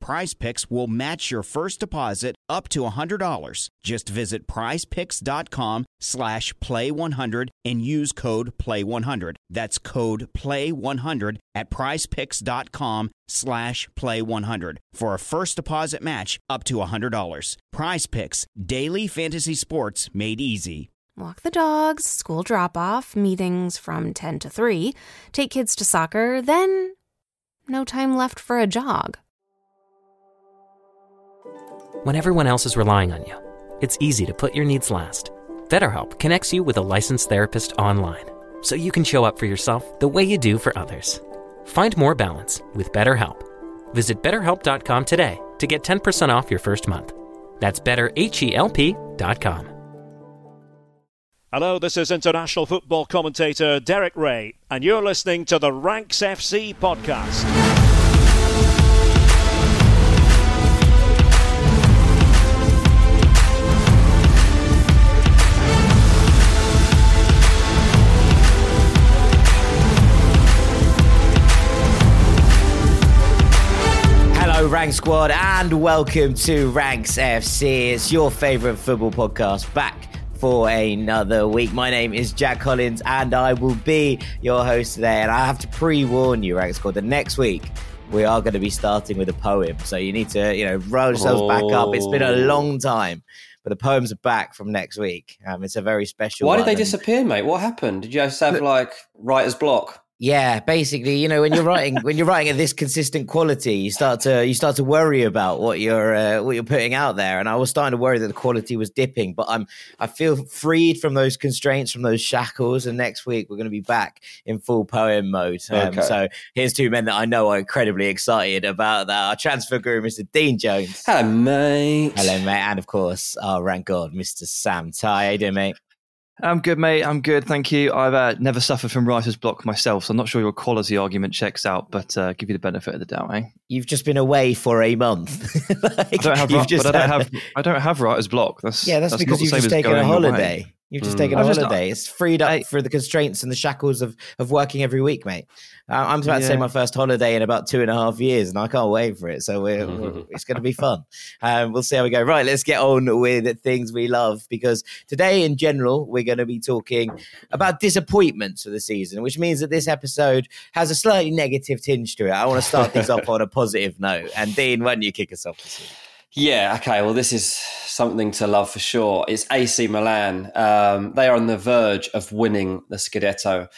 Prize Picks will match your first deposit up to $100. Just visit prizepicks.com slash play100 and use code play100. That's code play100 at prizepicks.com slash play100 for a first deposit match up to $100. Prize Picks, daily fantasy sports made easy. Walk the dogs, school drop off, meetings from 10 to 3, take kids to soccer, then no time left for a jog. When everyone else is relying on you, it's easy to put your needs last. BetterHelp connects you with a licensed therapist online so you can show up for yourself the way you do for others. Find more balance with BetterHelp. Visit betterhelp.com today to get 10% off your first month. That's betterhelp.com. Hello, this is international football commentator Derek Ray, and you're listening to the Ranks FC podcast. Hello, Rank Squad, and welcome to Ranks FC. It's your favorite football podcast back for another week. My name is Jack Collins, and I will be your host today. And I have to pre warn you, Rank Squad, that next week we are going to be starting with a poem. So you need to, you know, roll yourselves back up. It's been a Oh. long time. But the poems are back from next week. Um, it's a very special. Why did they disappear, mate? What happened? Did you have like writer's block? Yeah, basically, you know, when you're writing when you're writing at this consistent quality, you start to you start to worry about what you're uh, what you're putting out there. And I was starting to worry that the quality was dipping, but I'm I feel freed from those constraints, from those shackles. And next week we're going to be back in full poem mode. Um, Okay. So here's two men that I know are incredibly excited about that. Our transfer guru, Mr. Dean Jones. Hello, mate. Hello, mate, and of course our rank god, Mr. Sam Tighe. How you doing, mate? I'm good, mate. I'm good. Thank you. I've uh, never suffered from writer's block myself, so I'm not sure your quality argument checks out, but uh, give you the benefit of the doubt, eh? You've just been away for a month. Like, I don't have, but I don't have, I don't have writers block. That's Yeah, that's, not because you've just taken a holiday. away. Holiday. You've just Mm. taken a I've just- holiday. it's freed up I- for the constraints and the shackles of, of working every week, mate. Uh, I'm about to take my first holiday in about two and a half years, and I can't wait for it. So we're, we're- it's going to be fun. Um, we'll see how we go. Right, let's get on with things we love because today, in general, we're going to be talking about disappointments for the season, which means that this episode has a slightly negative tinge to it. I want to start things off on a positive note. And Dean, why don't you kick us off this week? Yeah, okay. Well, this is something to love for sure. It's AC Milan. Um, they are on the verge of winning the Scudetto.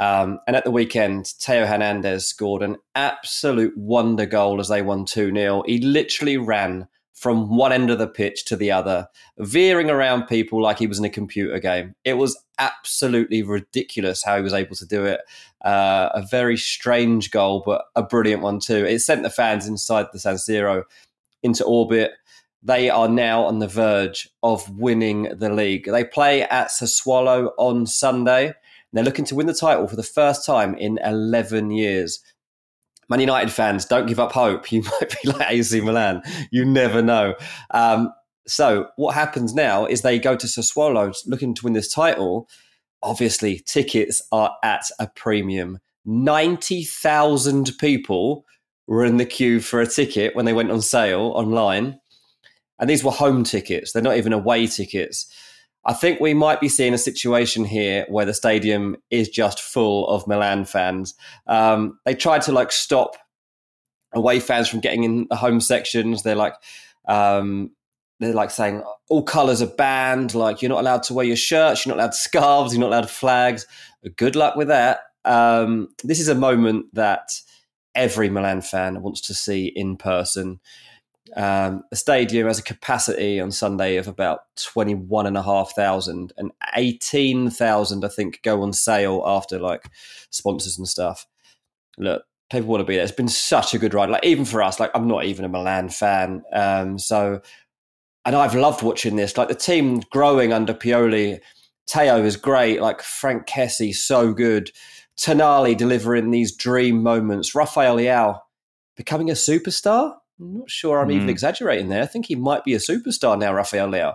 Um, and at the weekend, Theo Hernandez scored an absolute wonder goal as they won 2 0. He literally ran from one end of the pitch to the other, veering around people like he was in a computer game. It was absolutely ridiculous how he was able to do it. Uh, a very strange goal, but a brilliant one too. It sent the fans inside the San Siro into orbit. They are now on the verge of winning the league. They play at Sassuolo on Sunday. They're looking to win the title for the first time in 11 years. Man United fans, don't give up hope. You might be like AC Milan. You never know. Um, so, what happens now is they go to Sassuolo looking to win this title. Obviously, tickets are at a premium. 90,000 people were in the queue for a ticket when they went on sale online. And these were home tickets, they're not even away tickets. I think we might be seeing a situation here where the stadium is just full of Milan fans. Um, they tried to like stop away fans from getting in the home sections. They're like, um, they're like saying all colours are banned. Like you're not allowed to wear your shirts, you're not allowed scarves, you're not allowed flags. Good luck with that. Um, this is a moment that every Milan fan wants to see in person. Um, the stadium has a capacity on Sunday of about 21,500 and 18,000, I think, go on sale after like sponsors and stuff. Look, people want to be there. It's been such a good ride. Like, even for us, like, I'm not even a Milan fan. Um, so, and I've loved watching this. Like, the team growing under Pioli. Theo is great. Like, Franck Kessie, so good. Tonali delivering these dream moments. Rafael Leao becoming a superstar. I'm not sure I'm even Mm. exaggerating there. I think he might be a superstar now, Rafael Leao.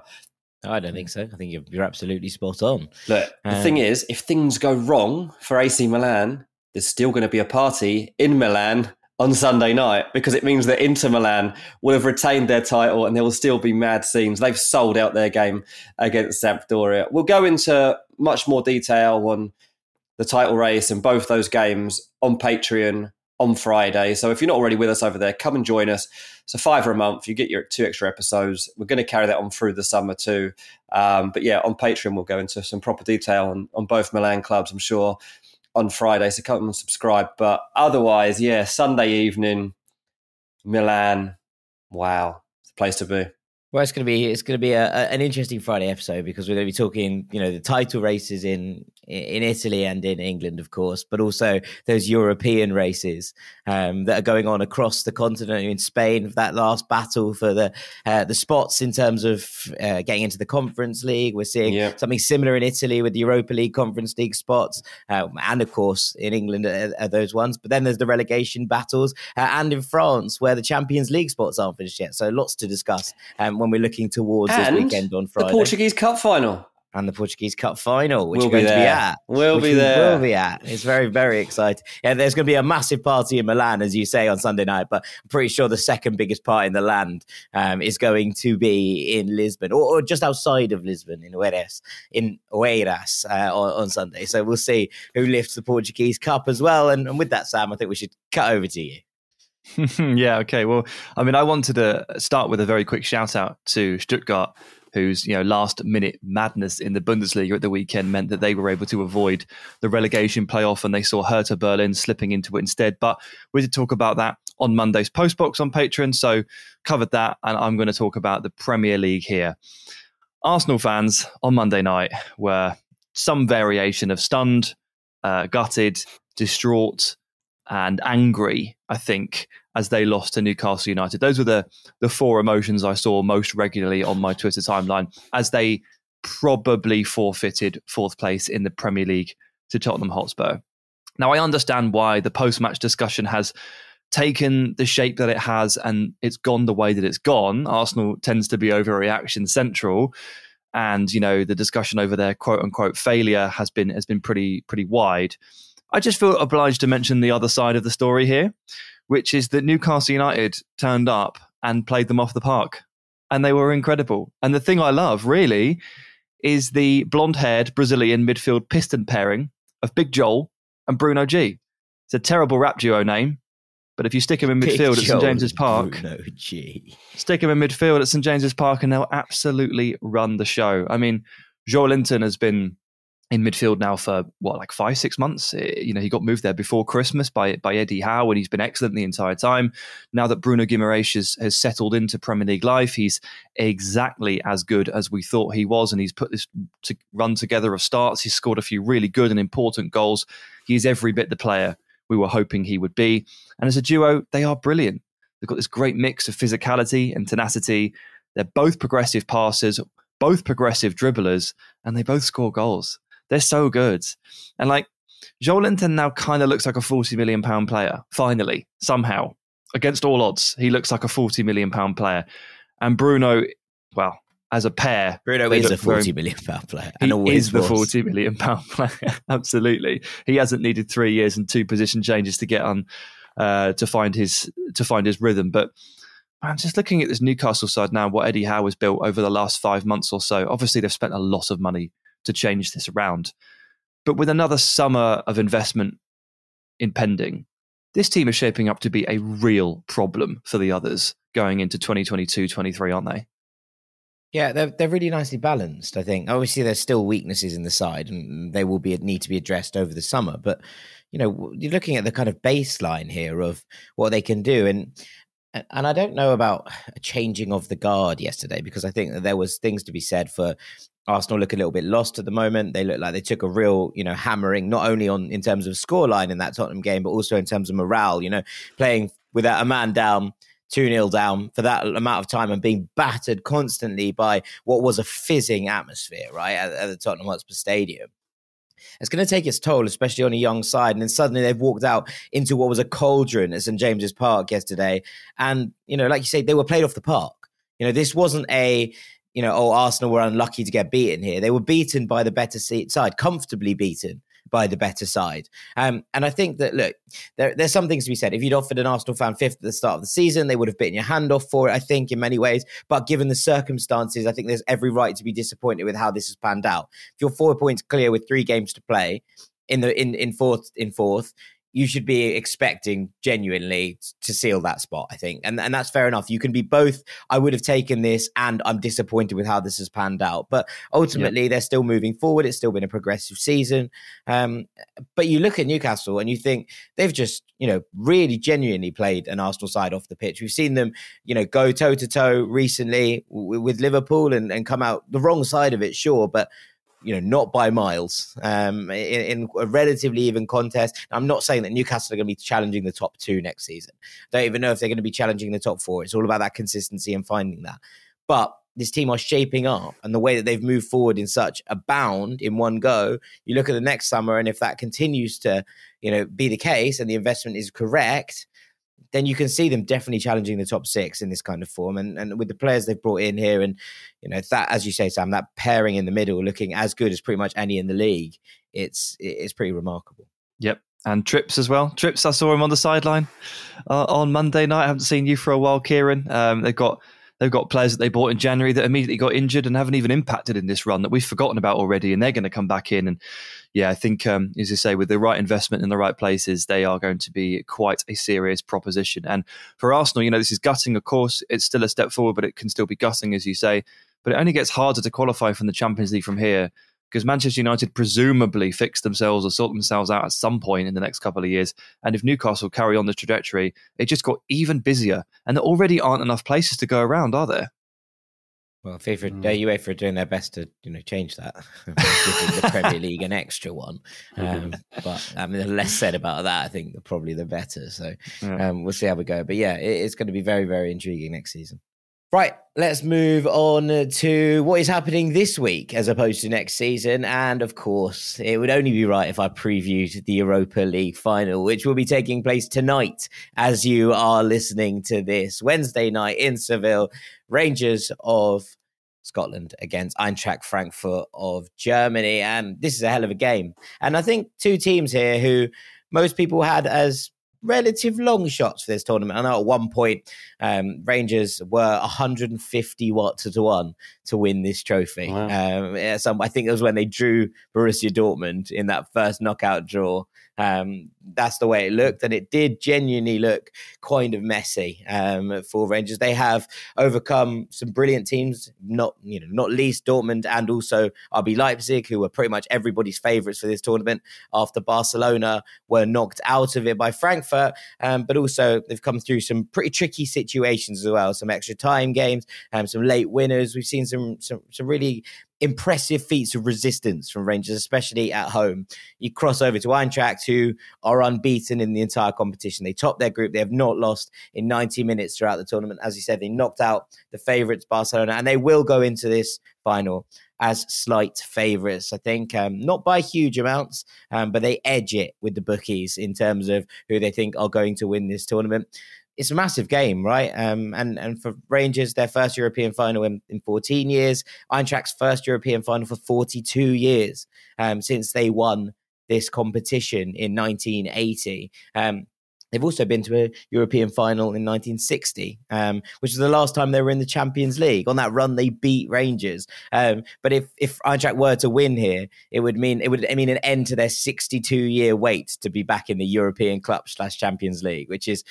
I don't think so. I think you're, you're absolutely spot on. Look, the Um, thing is, if things go wrong for AC Milan, there's still going to be a party in Milan on Sunday night because it means that Inter Milan will have retained their title and there will still be mad scenes. They've sold out their game against Sampdoria. We'll go into much more detail on the title race and both those games on Patreon on Friday. So if you're not already with us over there, come and join us. So five a month, you get your two extra episodes. We're going to carry that on through the summer too. Um, but yeah, on Patreon, we'll go into some proper detail on, on both Milan clubs, I'm sure, on Friday. So come and subscribe. But otherwise, yeah, Sunday evening, Milan. Wow, it's a place to be. Well, it's going to be it's going to be a, a- an interesting Friday episode because we're going to be talking, you know, the title races in in Italy and in England, of course, but also those European races um, that are going on across the continent in Spain. That last battle for the uh, the spots in terms of uh, getting into the Conference League, we're seeing Yeah. something similar in Italy with the Europa League, Conference League spots, um, and of course in England are, are those ones. But then there's the relegation battles, uh, and in France where the Champions League spots aren't finished yet. So lots to discuss um, when we're looking towards And this weekend on Friday. The Portuguese Cup final. And the Portuguese Cup final, which We'll we're be going to be at. We'll be there. Will be at. It's very very exciting. Yeah, there's going to be a massive party in Milan, as you say, on Sunday night. But I'm pretty sure the second biggest party in the land um, is going to be in Lisbon, or, or just outside of Lisbon, in Oeiras, in Oeiras uh, on, on Sunday. So we'll see who lifts the Portuguese Cup as well. And, and with that, Sam, I think we should cut over to you. yeah, okay. Well, I mean, I wanted to start with a very quick shout out to Stuttgart, whose you know last minute madness in the Bundesliga at the weekend meant that they were able to avoid the relegation playoff, and they saw Hertha Berlin slipping into it instead. But we did talk about that on Monday's postbox on Patreon, so covered that, and I'm going to talk about the Premier League here. Arsenal fans on Monday night were some variation of stunned, uh, gutted, distraught, and angry, I think, as they lost to Newcastle United. Those were the the four emotions I saw most regularly on my Twitter timeline as they probably forfeited fourth place in the Premier League to Tottenham Hotspur. Now I understand why the post match discussion has taken the shape that it has and it's gone the way that it's gone. Arsenal tends to be overreaction central. and you know the discussion over their quote unquote failure has been has been pretty pretty wide. I just feel obliged to mention the other side of the story here, which is that Newcastle United turned up and played them off the park, and they were incredible. And the thing I love really is the blonde-haired Brazilian midfield piston pairing of Big Joel and Bruno G. It's a terrible rap duo name, but if you stick him in midfield at St James's Park, Bruno G. stick him in midfield at St James's Park, and they'll absolutely run the show. I mean, Joelinton has been in midfield now for what, like five, six months. Eh, You know, he got moved there before Christmas by by Eddie Howe, and he's been excellent the entire time. Now that Bruno Guimaraes has, has settled into Premier League life, he's exactly as good as we thought he was, and he's put this to run together of starts. He's scored a few really good and important goals. He's every bit the player we were hoping he would be. And as a duo, they are brilliant. They've got this great mix of physicality and tenacity. They're both progressive passers, both progressive dribblers, and they both score goals. They're so good. And like Joelinton now kind of looks like a 40 million pound player, finally, somehow. Against all odds, he looks like a 40 million pound player. And Bruno, well, as a pair, Bruno is a forty million pound player. he and always is the 40 million pound player. Absolutely. He hasn't needed three years and two position changes to get on uh, to find his to find his rhythm. But man, just looking at this Newcastle side now, what Eddie Howe has built over the last five months or so, obviously they've spent a lot of money to change this around. But with another summer of investment impending, this team is shaping up to be a real problem for the others going into 2022 23, aren't they? Yeah, they're they're really nicely balanced. I think. Obviously, there's still weaknesses in the side, and they will be need to be addressed over the summer. But you know, you're looking at the kind of baseline here of what they can do, and and I don't know about a changing of the guard yesterday because I think that there was things to be said for Arsenal look a little bit lost at the moment. They look like they took a real, you know, hammering not only on in terms of scoreline in that Tottenham game, but also in terms of morale. You know, playing without a man down 2 0 down for that amount of time and being battered constantly by what was a fizzing atmosphere, right, at, at the Tottenham Hotspur Stadium. It's going to take its toll, especially on a young side. And then suddenly they've walked out into what was a cauldron at St. James's Park yesterday. And, you know, like you say, they were played off the park. You know, this wasn't a, you know, oh, Arsenal were unlucky to get beaten here. They were beaten by the better side, comfortably beaten by the better side. Um, and I think that look, there, there's some things to be said. If you'd offered an Arsenal fan fifth at the start of the season, they would have bitten your hand off for it. I think in many ways, but given the circumstances, I think there's every right to be disappointed with how this has panned out. If you're four points clear with three games to play in the in in fourth in fourth. You should be expecting genuinely to seal that spot, I think, and and that's fair enough. You can be both. I would have taken this, and I'm disappointed with how this has panned out. But ultimately, they're still moving forward. It's still been a progressive season. Um, but you look at Newcastle and you think they've just, you know, really genuinely played an Arsenal side off the pitch. We've seen them, you know, go toe to toe recently with Liverpool and, and come out the wrong side of it, sure, but you know, not by miles. Um, in, in a relatively even contest. I'm not saying that Newcastle are going to be challenging the top two next season. Don't even know if they're going to be challenging the top four. It's all about that consistency and finding that. But this team are shaping up and the way that they've moved forward in such a bound in one go you look at the next summer and if that continues to you know be the case and the investment is correct then you can see them definitely challenging the top six in this kind of form and, and with the players they've brought in here and you know that as you say sam that pairing in the middle looking as good as pretty much any in the league it's it's pretty remarkable Yep. And Trips as well. Trips, I saw him on the sideline uh, on Monday night. I haven't seen you for a while, Kieran. Um, they've got they've got players that they bought in January that immediately got injured and haven't even impacted in this run that we've forgotten about already, and they're going to come back in. And yeah, I think um, as you say, with the right investment in the right places, they are going to be quite a serious proposition. And for Arsenal, you know, this is gutting. Of course, it's still a step forward, but it can still be gutting, as you say. But it only gets harder to qualify from the Champions League from here because Manchester United presumably fix themselves or sort themselves out at some point in the next couple of years. And if Newcastle carry on the trajectory, it just got even busier. And there already aren't enough places to go around, are there? well FIFA, Hmm. uh, UEFA are doing their best to you know change that giving the Premier League an extra one um, but I mean the less said about that I think probably the better so Yeah. um, we'll see how we go but yeah it, it's going to be very very intriguing next season Right, let's move on to what is happening this week as opposed to next season. And of course, it would only be right if I previewed the Europa League final, which will be taking place tonight as you are listening to this Wednesday night in Seville. Rangers of Scotland against Eintracht Frankfurt of Germany. And this is a hell of a game. And I think two teams here who most people had as relative long shots for this tournament. I know at one point um, Rangers were 150 watts to one to win this trophy. Wow. Um, some, I think it was when they drew Borussia Dortmund in that first knockout draw. Um, that's the way it looked, and it did genuinely look kind of messy um, for Rangers. They have overcome some brilliant teams, not you know not least Dortmund and also RB Leipzig, who were pretty much everybody's favourites for this tournament after Barcelona were knocked out of it by Frankfurt. Um, but also they've come through some pretty tricky situations as well, some extra time games, um, some late winners. We've seen some some, some really impressive feats of resistance from Rangers, especially at home. You cross over to Eintracht, who are unbeaten in the entire competition. They top their group. They have not lost in 90 minutes throughout the tournament. As you said, they knocked out the favourites, Barcelona, and they will go into this final as slight favourites, I think. Um, not by huge amounts, um, but they edge it with the bookies in terms of who they think are going to win this tournament it's a massive game, right? Um, and and for Rangers, their first European final in, in 14 years. Eintracht's first European final for 42 years um, since they won this competition in 1980. Um, They've also been to a European final in 1960, um, which is the last time they were in the Champions League. On that run, they beat Rangers. Um, but if if Eintracht were to win here, it would mean it would I mean an end to their 62 year wait to be back in the European Club slash Champions League, which is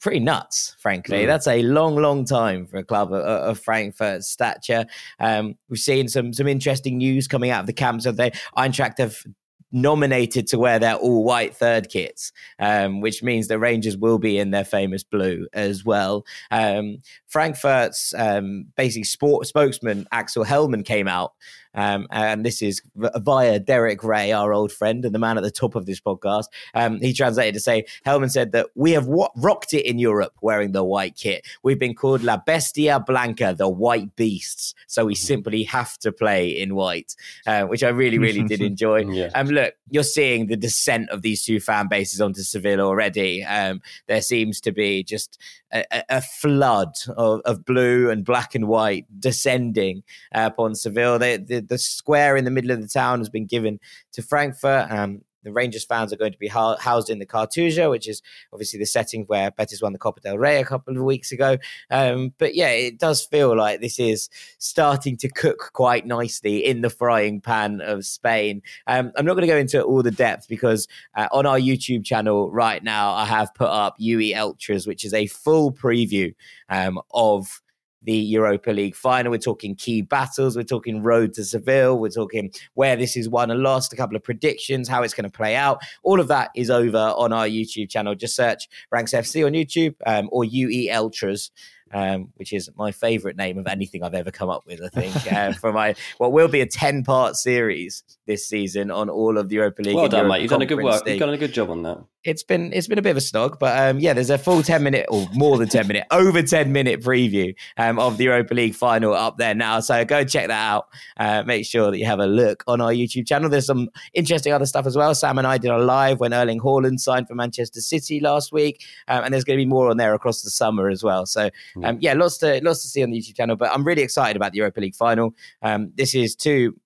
pretty nuts, frankly. Mm. That's a long, long time for a club of, of Frankfurt's stature. Um, we've seen some some interesting news coming out of the camps of the Eintracht have nominated to wear their all white third kits, um, which means the Rangers will be in their famous blue as well. Um, Frankfurt's um, basically sport spokesman Axel Hellmann came out um, and this is via Derek Ray, our old friend and the man at the top of this podcast. Um, he translated to say, Hellmann said that we have w- rocked it in Europe wearing the white kit. We've been called La Bestia Blanca, the white beasts. So we simply have to play in white, uh, which I really, really did enjoy. yeah. Um, look, you're seeing the descent of these two fan bases onto Seville already. Um, there seems to be just a, a flood of, of, blue and black and white descending upon Seville. They, the, the square in the middle of the town has been given to Frankfurt. Um, the Rangers fans are going to be housed in the Cartuja, which is obviously the setting where Betis won the Copa del Rey a couple of weeks ago. Um, but yeah, it does feel like this is starting to cook quite nicely in the frying pan of Spain. Um, I'm not going to go into all the depth because uh, on our YouTube channel right now, I have put up UE Ultras, which is a full preview um, of the Europa League final. We're talking key battles. We're talking road to Seville. We're talking where this is won and lost, a couple of predictions, how it's going to play out. All of that is over on our YouTube channel. Just search Ranks FC on YouTube um, or UE Ultras um, which is my favorite name of anything I've ever come up with. I think uh, for my what will be a ten part series this season on all of the Europa League. Well done, Europe mate. You've done a good work. League. You've done a good job on that. It's been it's been a bit of a slog, but um, yeah, there's a full ten minute or more than ten minute, over ten minute preview um, of the Europa League final up there now. So go check that out. Uh, make sure that you have a look on our YouTube channel. There's some interesting other stuff as well. Sam and I did a live when Erling Haaland signed for Manchester City last week, um, and there's going to be more on there across the summer as well. So um, yeah, lots to lots to see on the YouTube channel. But I'm really excited about the Europa League final. Um, this is two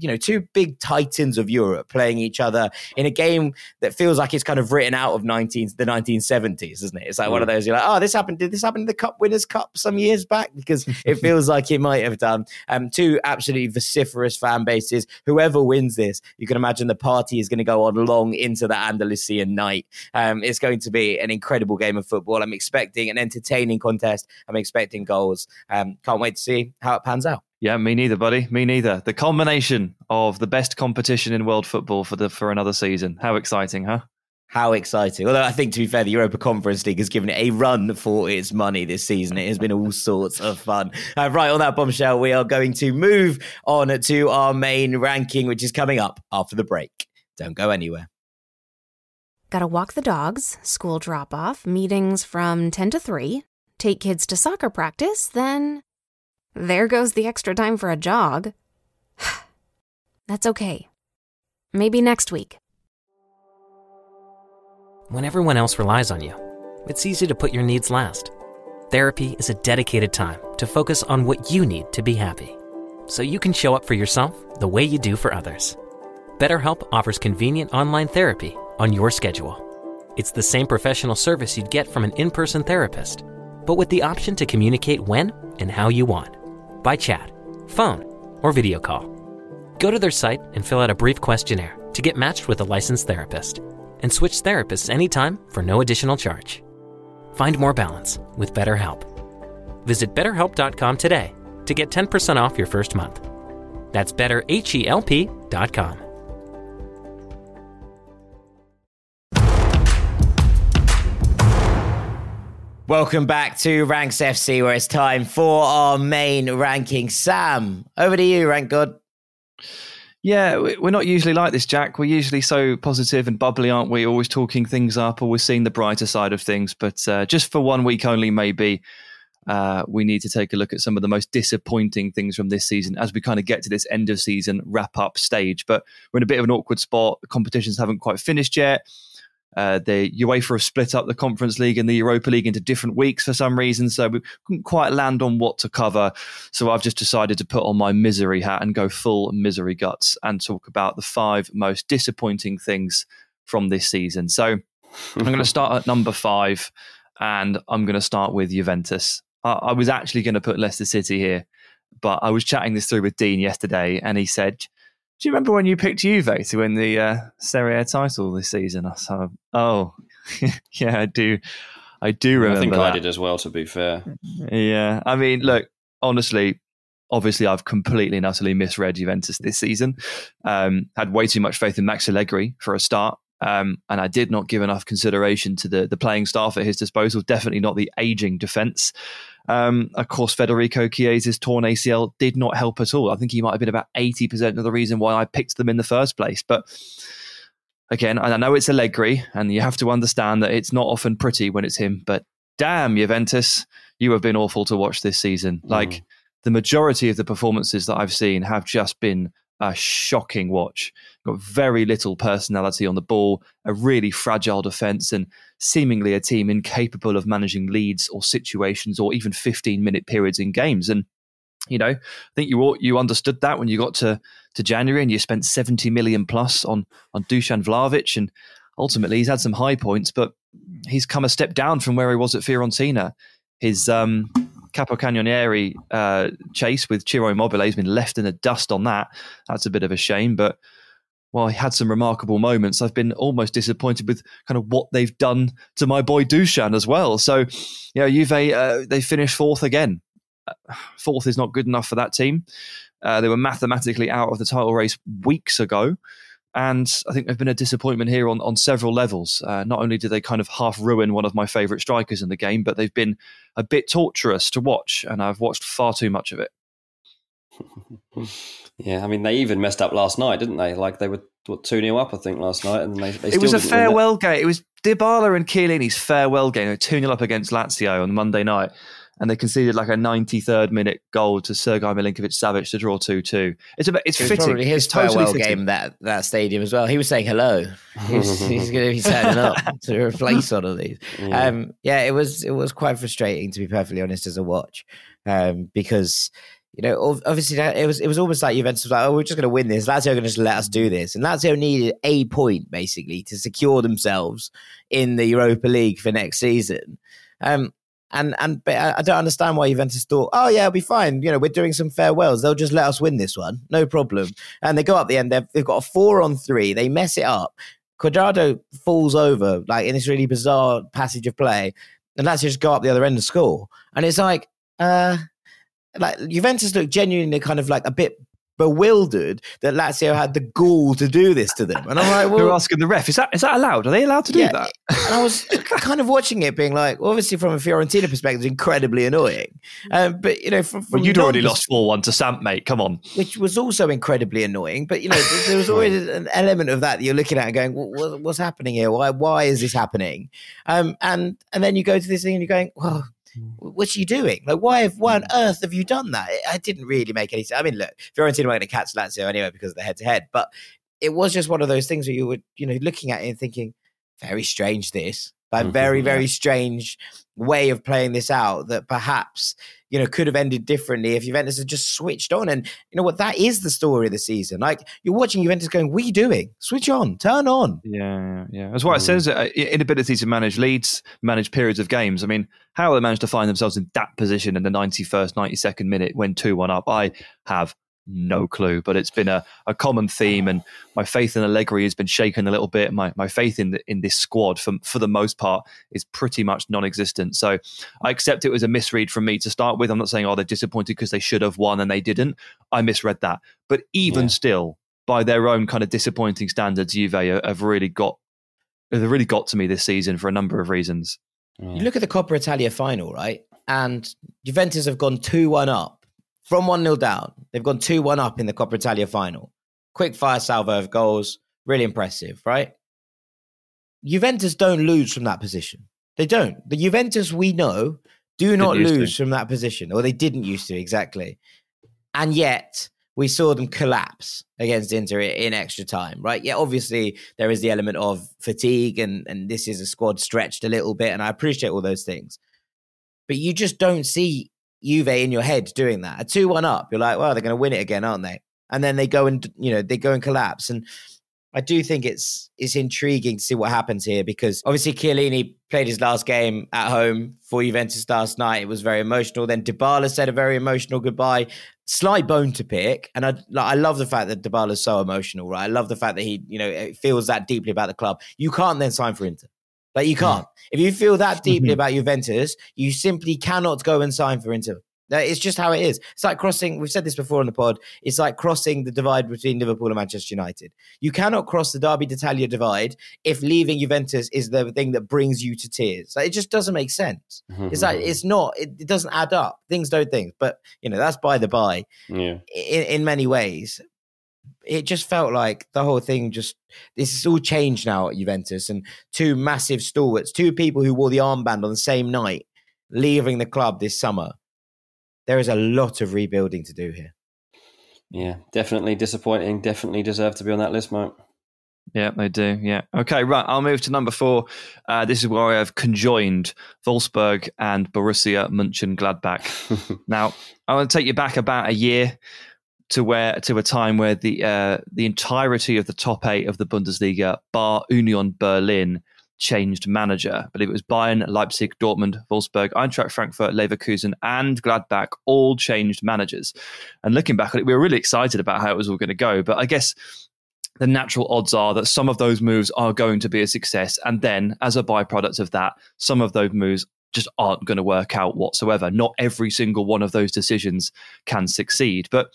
you know two big titans of Europe playing each other in a game that feels like it's kind of written out of 19 the 1970s, isn't it? It's like mm. one of mm. those you're like, oh, this happened. Did this happen in the Cup Winners' Cup some years back? Because it feels like it might have done. Um, two absolutely vociferous fan bases. Whoever wins this, you can imagine the party is going to go on long into the Andalusian night. Um, it's going to be an incredible game of football. I'm expecting an entertaining contest. I'm expecting goals. Um, can't wait to see how it pans out. Yeah, me neither, buddy. Me neither. The combination of the best competition in world football for the for another season. How exciting, huh? How exciting. Although I think, to be fair, the Europa Conference League has given it a run for its money this season. It has been all sorts of fun. Uh, right, on that bombshell, we are going to move on to our main ranking, which is coming up after the break. Don't go anywhere. Gotta walk the dogs, school drop off, meetings from 10 to 3, take kids to soccer practice, then there goes the extra time for a jog. That's okay. Maybe next week. When everyone else relies on you, it's easy to put your needs last. Therapy is a dedicated time to focus on what you need to be happy so you can show up for yourself the way you do for others. BetterHelp offers convenient online therapy on your schedule. It's the same professional service you'd get from an in person therapist, but with the option to communicate when and how you want by chat, phone, or video call. Go to their site and fill out a brief questionnaire to get matched with a licensed therapist and switch therapists anytime for no additional charge. Find more balance with BetterHelp. Visit betterhelp.com today to get 10% off your first month. That's betterhelp.com. Welcome back to Ranks FC, where it's time for our main ranking. Sam, over to you, Rank God. Yeah, we're not usually like this, Jack. We're usually so positive and bubbly, aren't we? Always talking things up, always seeing the brighter side of things. But uh, just for one week only, maybe, uh, we need to take a look at some of the most disappointing things from this season as we kind of get to this end of season wrap up stage. But we're in a bit of an awkward spot. The competitions haven't quite finished yet. Uh, the UEFA have split up the Conference League and the Europa League into different weeks for some reason, so we couldn't quite land on what to cover. So I've just decided to put on my misery hat and go full misery guts and talk about the five most disappointing things from this season. So I'm going to start at number five, and I'm going to start with Juventus. I, I was actually going to put Leicester City here, but I was chatting this through with Dean yesterday, and he said do you remember when you picked Juve to win the uh, Serie A title this season? I said, oh, yeah, I do. I do remember. I think that. I did as well. To be fair, yeah. I mean, look, honestly, obviously, I've completely and utterly misread Juventus this season. Um, had way too much faith in Max Allegri for a start. Um, and I did not give enough consideration to the the playing staff at his disposal. Definitely not the aging defence. Um, of course, Federico Chiesa's torn ACL did not help at all. I think he might have been about 80% of the reason why I picked them in the first place. But again, I know it's Allegri, and you have to understand that it's not often pretty when it's him. But damn, Juventus, you have been awful to watch this season. Mm. Like the majority of the performances that I've seen have just been a shocking watch. Got very little personality on the ball, a really fragile defence, and seemingly a team incapable of managing leads or situations or even 15 minute periods in games. And you know, I think you you understood that when you got to to January and you spent 70 million plus on on Dusan Vlahovic, and ultimately he's had some high points, but he's come a step down from where he was at Fiorentina. His um, Capocannoniere uh, chase with Immobile has been left in the dust on that. That's a bit of a shame, but while he had some remarkable moments, I've been almost disappointed with kind of what they've done to my boy Dusan as well. So, you know, Juve, uh, they finished fourth again. Uh, fourth is not good enough for that team. Uh, they were mathematically out of the title race weeks ago. And I think they've been a disappointment here on, on several levels. Uh, not only did they kind of half ruin one of my favourite strikers in the game, but they've been a bit torturous to watch, and I've watched far too much of it. Yeah, I mean, they even messed up last night, didn't they? Like they were what two 0 up, I think, last night, and they. they it was a farewell game. It was Dybala and Chiellini's farewell game. Two 0 up against Lazio on Monday night, and they conceded like a 93rd minute goal to Sergei Milinkovic Savic to draw 2 2. It's a bit, it's it fitting. Probably his it's farewell totally game that, that stadium as well. He was saying hello. He's, he's going to be turning up to replace one of these. Yeah. Um, yeah, it was it was quite frustrating to be perfectly honest as a watch um, because you know, obviously it was it was almost like Juventus was like, oh, we're just going to win this. Lazio are going to just let us do this, and Lazio needed a point basically to secure themselves in the Europa League for next season. Um, and and but I don't understand why Juventus thought, oh yeah, it'll be fine. You know, we're doing some farewells. They'll just let us win this one, no problem. And they go up the end. They've, they've got a four on three. They mess it up. Cuadrado falls over like in this really bizarre passage of play, and Lazio just go up the other end of score. And it's like, uh, like Juventus looked genuinely kind of like a bit bewildered that Lazio had the gall to do this to them. And I'm like, well, we're asking the ref, is that is that allowed? Are they allowed to do yeah. that? And I was kind of watching it, being like, obviously from a Fiorentina perspective, it's incredibly annoying. Um, but you know, from, from well, you'd already lost four one to Samp, mate. Come on, which was also incredibly annoying. But you know, there was always an element of that, that you're looking at and going, what, what's happening here? Why why is this happening? Um, and and then you go to this thing and you're going, well Mm. What's you doing? Like, why have why on mm. earth have you done that? It, it didn't really make any sense. I mean, look, Fiorentina were going to catch Lazio anyway because of the head to head, but it was just one of those things where you were, you know, looking at it and thinking, very strange this. That Mhm, very, yeah. very strange way of playing this out that perhaps, you know, could have ended differently if Juventus had just switched on. And you know what? That is the story of the season. Like you're watching Juventus going, what are you doing? Switch on, turn on. Yeah, yeah. That's why it Mm. says uh, inability to manage leads, manage periods of games. I mean, how they managed to find themselves in that position in the 91st, 92nd minute when 2 1 up, I have no clue. But it's been a, a common theme, and my faith in Allegri has been shaken a little bit. My, my faith in the, in this squad, for, for the most part, is pretty much non existent. So I accept it was a misread from me to start with. I'm not saying, oh, they're disappointed because they should have won and they didn't. I misread that. But even Yeah. still, by their own kind of disappointing standards, Juve have really got they've really got to me this season for a number of reasons. You look at the Coppa Italia final, right? And Juventus have gone 2 1 up from 1 0 down. They've gone 2 1 up in the Coppa Italia final. Quick fire salvo of goals. Really impressive, right? Juventus don't lose from that position. They don't. The Juventus we know do not used to. lose from that position, or they didn't used to, exactly. And yet, we saw them collapse against Inter in extra time, right? Yeah, obviously there is the element of fatigue, and and this is a squad stretched a little bit, and I appreciate all those things. But you just don't see Juve in your head doing that. A two-one up, you're like, well, they're going to win it again, aren't they? And then they go and you know they go and collapse, and I do think it's it's intriguing to see what happens here because obviously Chiellini played his last game at home for Juventus last night. It was very emotional. Then Dybala said a very emotional goodbye. Slight bone to pick, and I like, I love the fact that Dybala is so emotional. Right, I love the fact that he you know feels that deeply about the club. You can't then sign for Inter. Like you can't. Mm. If you feel that deeply about Juventus, you simply cannot go and sign for Inter. That- It's just how it is. It's like crossing. We've said this before on the pod. It's like crossing the divide between Liverpool and Manchester United. You cannot cross the Derby d'Italia divide if leaving Juventus is the thing that brings you to tears. Like, it just doesn't make sense. It's like it's not. It, it doesn't add up. Things don't think. But you know that's by the by. yeah. In, in many ways, it just felt like the whole thing just this is all changed now at Juventus and two massive stalwarts, two people who wore the armband on the same night, leaving the club this summer. There is a lot of rebuilding to do here. Yeah, definitely disappointing. Definitely deserve to be on that list, mate. Yeah, they do. Yeah. Okay, right. I'll move to number four. Uh, this is where I have conjoined Wolfsburg and Borussia Mönchengladbach. now, I want to take you back about a year to where to a time where the uh, the entirety of the top eight of the Bundesliga, bar Union Berlin, changed manager. I believe it was Bayern, Leipzig, Dortmund, Wolfsburg, Eintracht Frankfurt, Leverkusen, and Gladbach all changed managers. And looking back at it, we were really excited about how it was all going to go. But I guess the natural odds are that some of those moves are going to be a success. And then, as a byproduct of that, some of those moves just aren't going to work out whatsoever. Not every single one of those decisions can succeed. But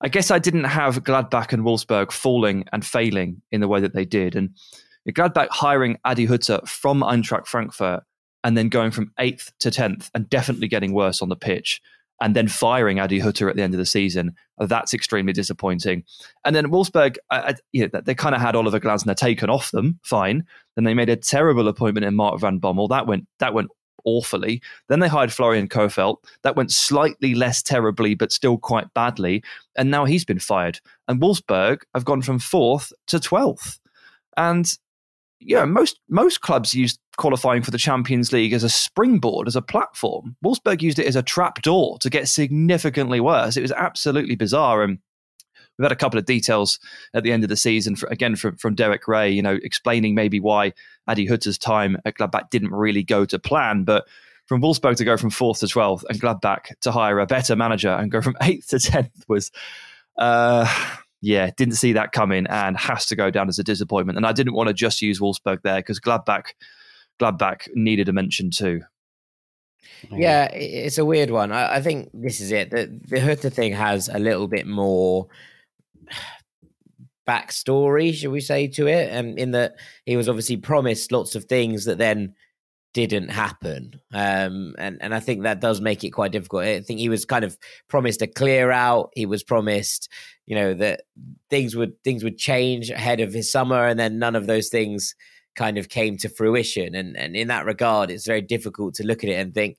I guess I didn't have Gladbach and Wolfsburg falling and failing in the way that they did. And Gladbach hiring Adi Hutter from Eintracht Frankfurt and then going from eighth to 10th and definitely getting worse on the pitch and then firing Adi Hutter at the end of the season. That's extremely disappointing. And then Wolfsburg, I, I, you know, they kind of had Oliver Glasner taken off them, fine. Then they made a terrible appointment in Mark van Bommel. That went that went awfully. Then they hired Florian Kohfeldt. That went slightly less terribly, but still quite badly. And now he's been fired. And Wolfsburg have gone from fourth to twelfth. And yeah, most most clubs use qualifying for the Champions League as a springboard, as a platform. Wolfsburg used it as a trap door to get significantly worse. It was absolutely bizarre. And we've had a couple of details at the end of the season, for, again from, from Derek Ray, you know, explaining maybe why Adi Hutter's time at Gladbach didn't really go to plan. But from Wolfsburg to go from fourth to 12th and Gladbach to hire a better manager and go from eighth to 10th was. Uh, yeah, didn't see that coming and has to go down as a disappointment. And I didn't want to just use Wolfsburg there because Gladbach, Gladbach needed a mention too. Yeah, it's a weird one. I, I think this is it. The, the Hutter thing has a little bit more backstory, should we say, to it, um, in that he was obviously promised lots of things that then didn't happen. Um, and, and I think that does make it quite difficult. I think he was kind of promised a clear out. He was promised, you know, that things would things would change ahead of his summer, and then none of those things kind of came to fruition. And and in that regard, it's very difficult to look at it and think,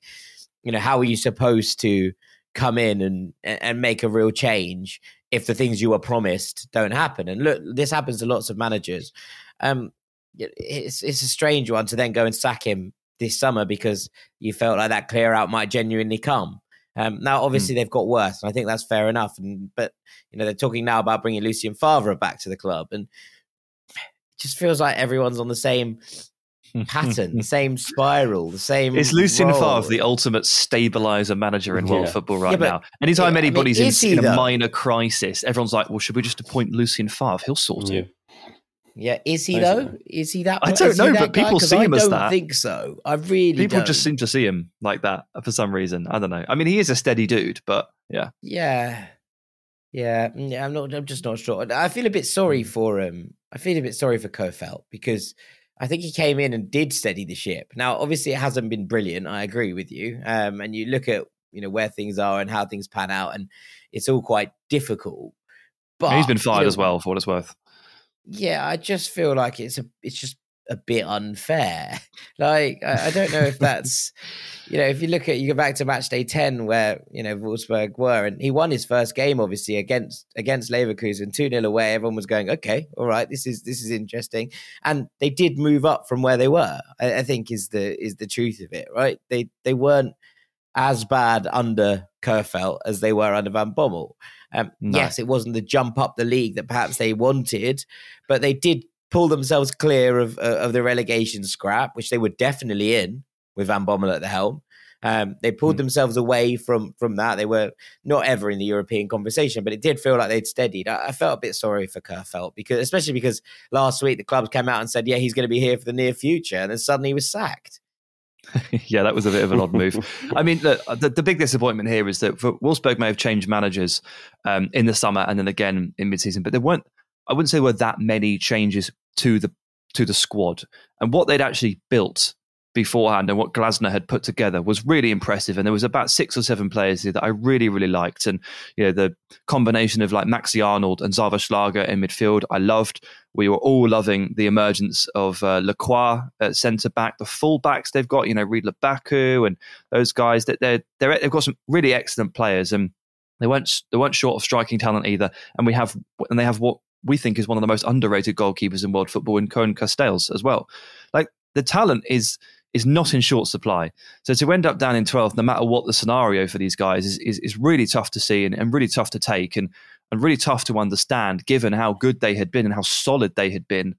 you know, how are you supposed to come in and and make a real change if the things you were promised don't happen? And look, this happens to lots of managers. Um, it's it's a strange one to then go and sack him this summer because you felt like that clear out might genuinely come. Um, now, hmm. obviously, mm. they've got worse, and I think that's fair enough. And but you know, they're talking now about bringing Lucien Favre back to the club, and it just feels like everyone's on the same pattern, the same spiral, the same. Is Lucien role. Favre the ultimate stabilizer manager in world football right yeah, now? Anytime yeah, anybody's I mean, in, in, a minor crisis, everyone's like, "Well, should we just appoint Lucien Favre? He'll sort it." Yeah, is he though? Is he that? I don't know, but people see him as that. I think so. I really people don't. just seem to see him like that for some reason. I don't know. I mean, he is a steady dude, but yeah, yeah, yeah, mm, yeah. I'm not. I'm just not sure. I feel a bit sorry hmm. for him. I feel a bit sorry for Kohfeldt because I think he came in and did steady the ship. Now, obviously, it hasn't been brilliant. I agree with you. Um, and you look at you know where things are and how things pan out, and it's all quite difficult. But he's been fired you know, as well, for what it's worth yeah, I just feel like it's a it's just a bit unfair. like I, I, don't know if that's you know if you look at you go back to match day ten where you know Wolfsburg were and he won his first game obviously against against Leverkusen two 0 away. Everyone was going okay, all right, this is this is interesting, and they did move up from where they were. I, I think is the is the truth of it, right? They they weren't as bad under Kohfeldt as they were under Van Bommel. Um, no. Yes, it wasn't the jump up the league that perhaps they wanted, but they did pull themselves clear of uh, of the relegation scrap, which they were definitely in with Van Bommel at the helm. Um, they pulled mm. themselves away from from that. They were not ever in the European conversation, but it did feel like they'd steadied. I, I felt a bit sorry for Kohfeldt because, especially because last week the clubs came out and said, "Yeah, he's going to be here for the near future," and then suddenly he was sacked. yeah, that was a bit of an odd move. I mean, look, the, the big disappointment here is that Wolfsburg may have changed managers um, in the summer and then again in midseason, but there weren't. I wouldn't say there were that many changes to the to the squad and what they'd actually built beforehand and what Glasner had put together was really impressive. And there was about six or seven players here that I really, really liked. And, you know, the combination of like Maxi Arnold and Xaver Schlager in midfield, I loved. We were all loving the emergence of uh, Lacroix at centre back, the full backs they've got, you know, Riedle Labaku and those guys that they're, they're, they've got some really excellent players and they weren't, they weren't short of striking talent either. And we have, and they have what we think is one of the most underrated goalkeepers in world football in Koen Casteels as well. Like the talent is, is not in short supply. So to end up down in 12th, no matter what the scenario for these guys, is, is, is really tough to see and, and really tough to take and, and really tough to understand given how good they had been and how solid they had been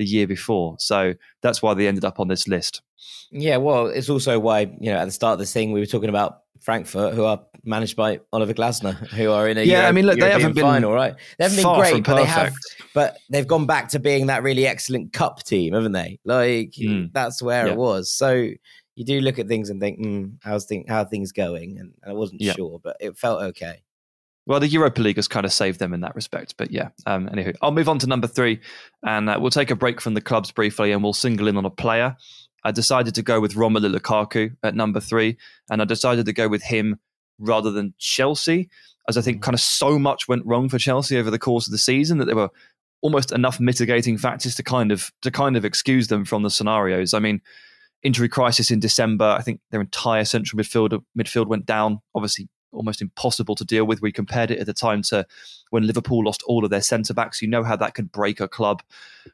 the year before. So that's why they ended up on this list. Yeah, well, it's also why, you know, at the start of this thing, we were talking about Frankfurt, who are managed by Oliver Glasner, who are in a yeah. Euro- I mean, look, European they haven't been final, right? They haven't been great, but they have. But they've gone back to being that really excellent cup team, haven't they? Like mm. that's where yeah. it was. So you do look at things and think, mm, how's thing, how things going? And, and I wasn't yeah. sure, but it felt okay. Well, the Europa League has kind of saved them in that respect. But yeah, um, anyway, I'll move on to number three, and uh, we'll take a break from the clubs briefly, and we'll single in on a player. I decided to go with Romelu Lukaku at number three, and I decided to go with him rather than Chelsea, as I think mm. kind of so much went wrong for Chelsea over the course of the season that there were almost enough mitigating factors to kind of to kind of excuse them from the scenarios. I mean, injury crisis in December. I think their entire central midfield midfield went down. Obviously, almost impossible to deal with. We compared it at the time to when Liverpool lost all of their centre backs. You know how that could break a club.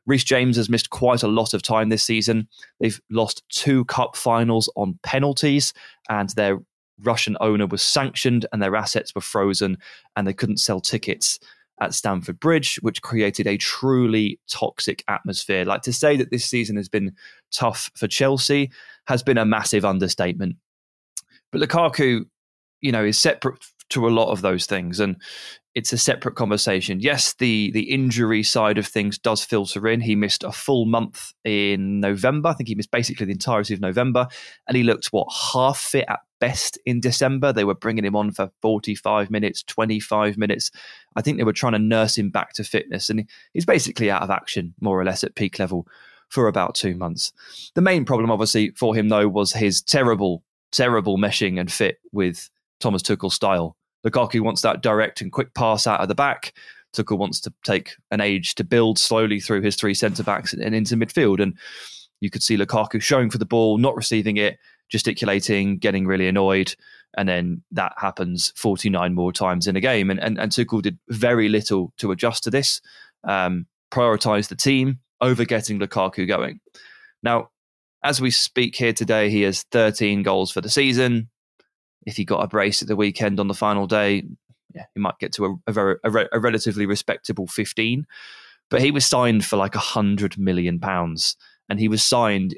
Reece James has missed quite a lot of time this season. They've lost two cup finals on penalties, and their Russian owner was sanctioned, and their assets were frozen, and they couldn't sell tickets at Stamford Bridge, which created a truly toxic atmosphere. Like to say that this season has been tough for Chelsea has been a massive understatement. But Lukaku you know is separate to a lot of those things and it's a separate conversation. Yes the the injury side of things does filter in. He missed a full month in november. I think he missed basically the entirety of november and he looked what half fit at best in december. They were bringing him on for 45 minutes 25 minutes. I think they were trying to nurse him back to fitness and he's basically out of action more or less at peak level for about two months. The main problem obviously for him though was his terrible terrible meshing and fit with Thomas Tuchel style. Lukaku wants that direct and quick pass out of the back. Tuchel wants to take an age to build slowly through his three centre backs and, into midfield. And you could see Lukaku showing for the ball, not receiving it, gesticulating, getting really annoyed. And then that happens 49 more times in a game. And, and, and Tuchel did very little to adjust to this, um, prioritise the team, over getting Lukaku going. Now, as we speak here today, he has 13 goals for the season. If he got a brace at the weekend on the final day, yeah, he might get to a, a, very, a, re- a relatively respectable 15. But he was signed for like a hundred million pounds, and he was signed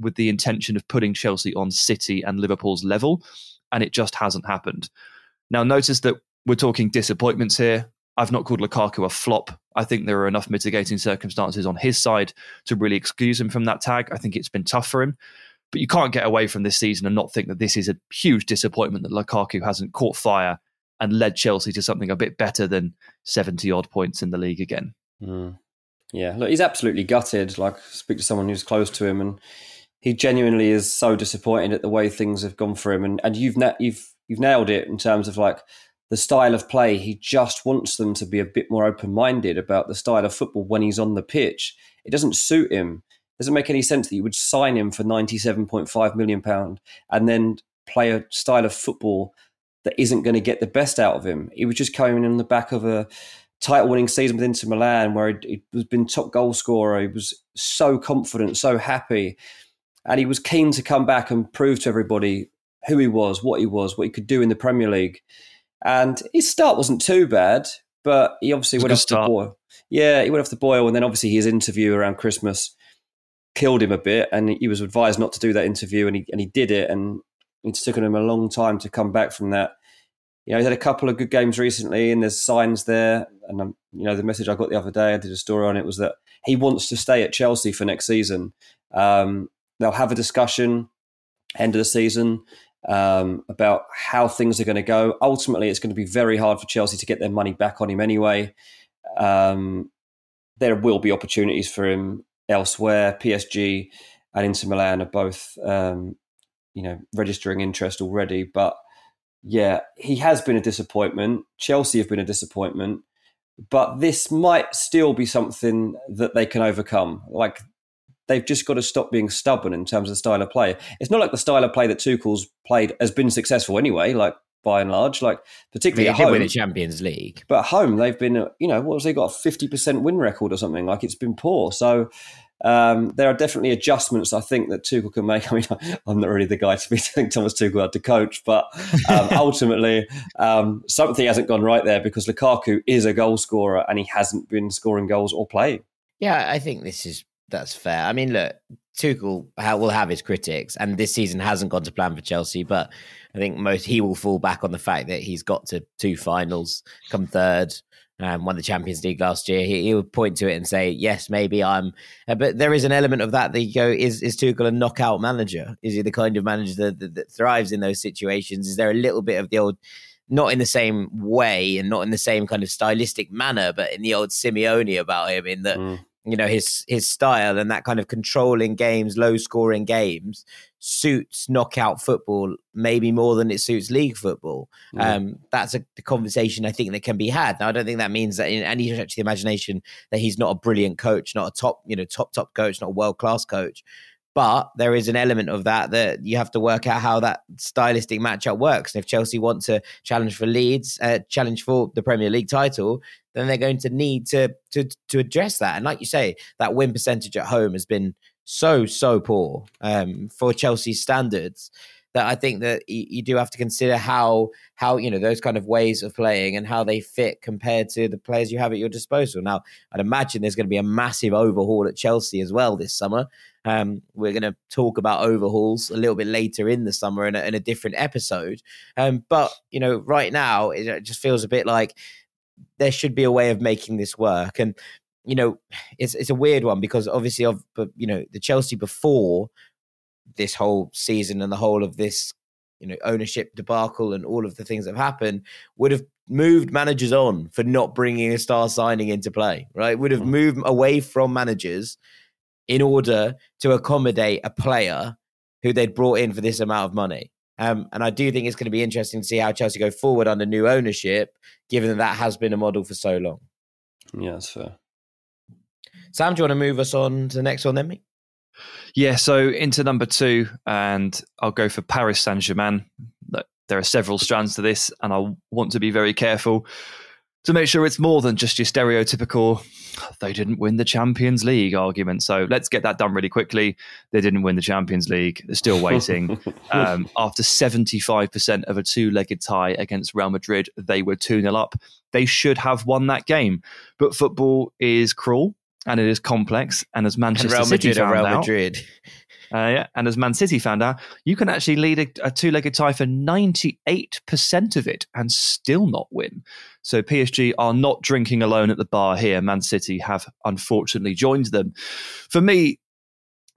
with the intention of putting Chelsea on City and Liverpool's level, and it just hasn't happened. Now, notice that we're talking disappointments here. I've not called Lukaku a flop. I think there are enough mitigating circumstances on his side to really excuse him from that tag. I think it's been tough for him. But you can't get away from this season and not think that this is a huge disappointment that Lukaku hasn't caught fire and led Chelsea to something a bit better than 70 odd points in the league again. Mm. Yeah, look, he's absolutely gutted. Like, speak to someone who's close to him, and he genuinely is so disappointed at the way things have gone for him. And and you've na- you've you've nailed it in terms of like the style of play. He just wants them to be a bit more open minded about the style of football when he's on the pitch. It doesn't suit him. Doesn't make any sense that you would sign him for ninety seven point five million pound and then play a style of football that isn't going to get the best out of him. He was just coming in on the back of a title winning season with Inter Milan where he was been top goal scorer. He was so confident, so happy. And he was keen to come back and prove to everybody who he was, what he was, what he could do in the Premier League. And his start wasn't too bad, but he obviously went off the boil. Yeah, he went off the boil, and then obviously his interview around Christmas killed him a bit, and he was advised not to do that interview, and he and he did it, and it's taken him a long time to come back from that. You know, he's had a couple of good games recently, and there's signs there. And um, you know, the message I got the other day, I did a story on it, was that he wants to stay at Chelsea for next season. Um, they'll have a discussion end of the season um, about how things are going to go. Ultimately, it's going to be very hard for Chelsea to get their money back on him anyway. Um, there will be opportunities for him elsewhere. PSG and Inter Milan are both, um, you know, registering interest already. But yeah, he has been a disappointment. Chelsea have been a disappointment. But this might still be something that they can overcome. Like they've just got to stop being stubborn in terms of the style of play. It's not like the style of play that Tuchel's played has been successful anyway. Like by and large, like particularly they at home. win the Champions League, but at home they've been, you know, what was they got a fifty percent win record or something? Like it's been poor. So um, there are definitely adjustments I think that Tuchel can make. I mean, I'm not really the guy to be telling Thomas Tuchel how to coach, but um, ultimately um, something hasn't gone right there because Lukaku is a goal scorer and he hasn't been scoring goals or playing. Yeah, I think this is that's fair. I mean, look, Tuchel will have his critics, and this season hasn't gone to plan for Chelsea. But I think most he will fall back on the fact that he's got to two finals, come third, um, won the Champions League last year. He, he would point to it and say, "Yes, maybe I'm." Uh, but there is an element of that that you go: Is is Tuchel a knockout manager? Is he the kind of manager that, that, that thrives in those situations? Is there a little bit of the old? Not in the same way and not in the same kind of stylistic manner, but in the old Simeone about him, in that mm you know his his style and that kind of controlling games, low scoring games suits knockout football maybe more than it suits league football. Um, that's a conversation I think that can be had. Now I don't think that means that in any stretch of the imagination that he's not a brilliant coach, not a top you know top top coach, not a world class coach. But there is an element of that that you have to work out how that stylistic matchup works. And if Chelsea want to challenge for Leeds, uh, challenge for the Premier League title, then they're going to need to to to address that. And like you say, that win percentage at home has been so so poor um, for Chelsea standards that I think that you, you, do have to consider how how you know those kind of ways of playing and how they fit compared to the players you have at your disposal. Now, I'd imagine there's going to be a massive overhaul at Chelsea as well this summer. Um, we're going to talk about overhauls a little bit later in the summer in a, in a different episode. Um, but you know, right now it just feels a bit like there should be a way of making this work. And you know, it's it's a weird one because obviously of you know the Chelsea before this whole season and the whole of this you know ownership debacle and all of the things that have happened would have moved managers on for not bringing a star signing into play right would have mm. moved away from managers in order to accommodate a player who they'd brought in for this amount of money um, and I do think it's going to be interesting to see how Chelsea go forward under new ownership, given that that has been a model for so long. Yeah, that's fair. Sam, do you want to move us on to the next one then, mate? Yeah, so into number two, and I'll go for Paris Saint Germain. There are several strands to this, and I want to be very careful. to make sure it's more than just your stereotypical they didn't win the Champions League argument. So let's get that done really quickly. They didn't win the Champions League. They're still waiting. um, after 75% of a two legged tie against Real Madrid, they were 2 0 up. They should have won that game. But football is cruel and it is complex. And as Manchester Real City Madrid found Real out, Madrid. uh, yeah, and as Man City found out, you can actually lead a, a two-legged tie for 98% of it and still not win. So PSG are not drinking alone at the bar here. Man City have unfortunately joined them. For me,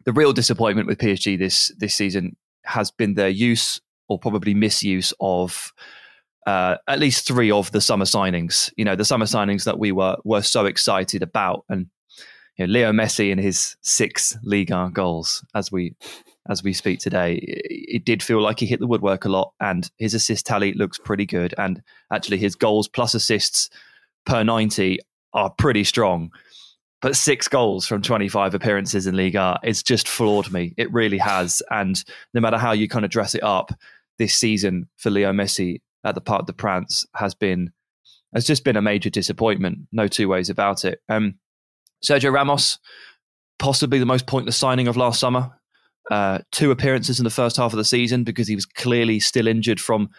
the real disappointment with PSG this this season has been their use or probably misuse of uh, at least three of the summer signings. You know, the summer signings that we were were so excited about, and you know, Leo Messi and his six Liga goals as we as we speak today, it, did feel like he hit the woodwork a lot, and his assist tally looks pretty good, and actually his goals plus assists per ninety are pretty strong. But six goals from 25 appearances in Liga, it's just floored me. It really has. And no matter how you kind of dress it up, this season for Leo Messi at the Parc des Princes has been has just been a major disappointment. No two ways about it. Um, Sergio Ramos, possibly the most pointless signing of last summer. Uh, two appearances in the first half of the season because he was clearly still injured from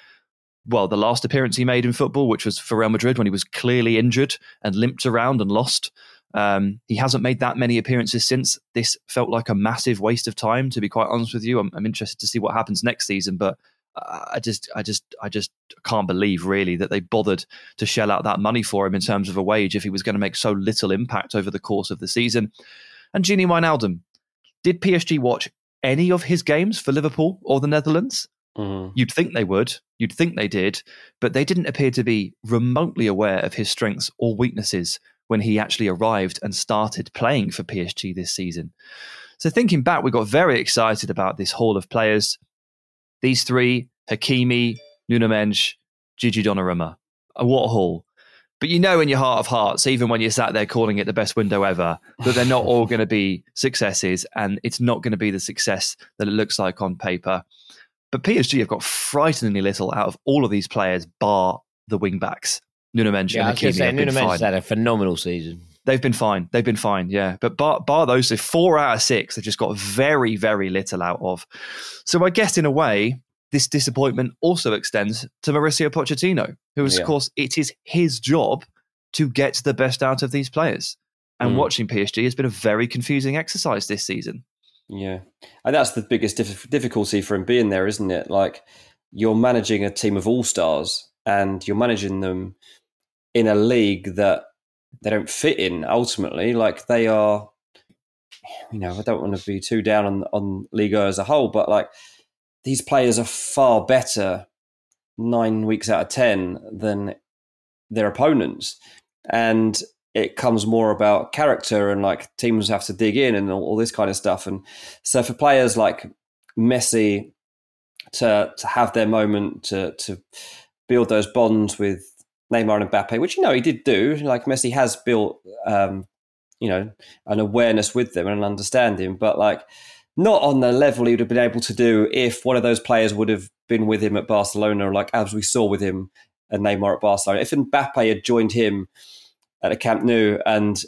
well the last appearance he made in football, which was for Real Madrid when he was clearly injured and limped around and lost. Um, he hasn't made that many appearances since. This felt like a massive waste of time, to be quite honest with you. I'm, I'm interested to see what happens next season, but I just, I just, I just can't believe really that they bothered to shell out that money for him in terms of a wage if he was going to make so little impact over the course of the season. And Gini Wijnaldum, did PSG watch any of his games for Liverpool or the Netherlands? Mhm. You'd think they would. You'd think they did, but they didn't appear to be remotely aware of his strengths or weaknesses when he actually arrived and started playing for PSG this season. So thinking back, we got very excited about this haul of players. These three, Hakimi, Nuno Mendes, Gigi Donnarumma. A what a haul. But you know in your heart of hearts, even when you're sat there calling it the best window ever, that they're not all going to be successes and it's not going to be the success that it looks like on paper. But PSG have got frighteningly little out of all of these players, bar the wing backs. Nuno Mendes Yeah, and Hakimi say, Nuno Mendes had a phenomenal season. They've been fine. They've been fine. Yeah. But bar, bar those, so four out of six, they've just got very, very little out of. So I guess in a way, this disappointment also extends to Mauricio Pochettino, who is, Yeah. of course, it is his job to get the best out of these players. And Mm. watching PSG has been a very confusing exercise this season. Yeah, and that's the biggest dif- difficulty for him being there, isn't it? Like you're managing a team of all stars, and you're managing them in a league that they don't fit in. Ultimately, like they are. You know, I don't want to be too down on on Liga as a whole, but like these players are far better nine weeks out of ten than their opponents, and it comes more about character and like teams have to dig in and all, all this kind of stuff. And so for players like Messi to to have their moment to to build those bonds with Neymar and Mbappe, which you know he did do. Like Messi has built, um, you know, an awareness with them and an understanding, but like not on the level he would have been able to do if one of those players would have been with him at Barcelona, like as we saw with him and Neymar at Barcelona. If Mbappe had joined him at the Camp Nou and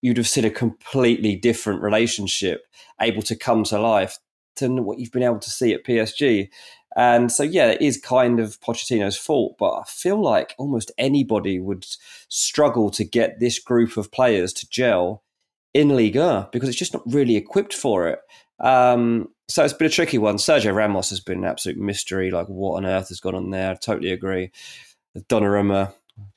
you'd have seen a completely different relationship able to come to life than what you've been able to see at PSG. And so, yeah, it is kind of Pochettino's fault, but I feel like almost anybody would struggle to get this group of players to gel in Liga because it's just not really equipped for it. Um, so it's been a tricky one. Sergio Ramos has been an absolute mystery. Like, what on earth has gone on there? I totally agree. Donnarumma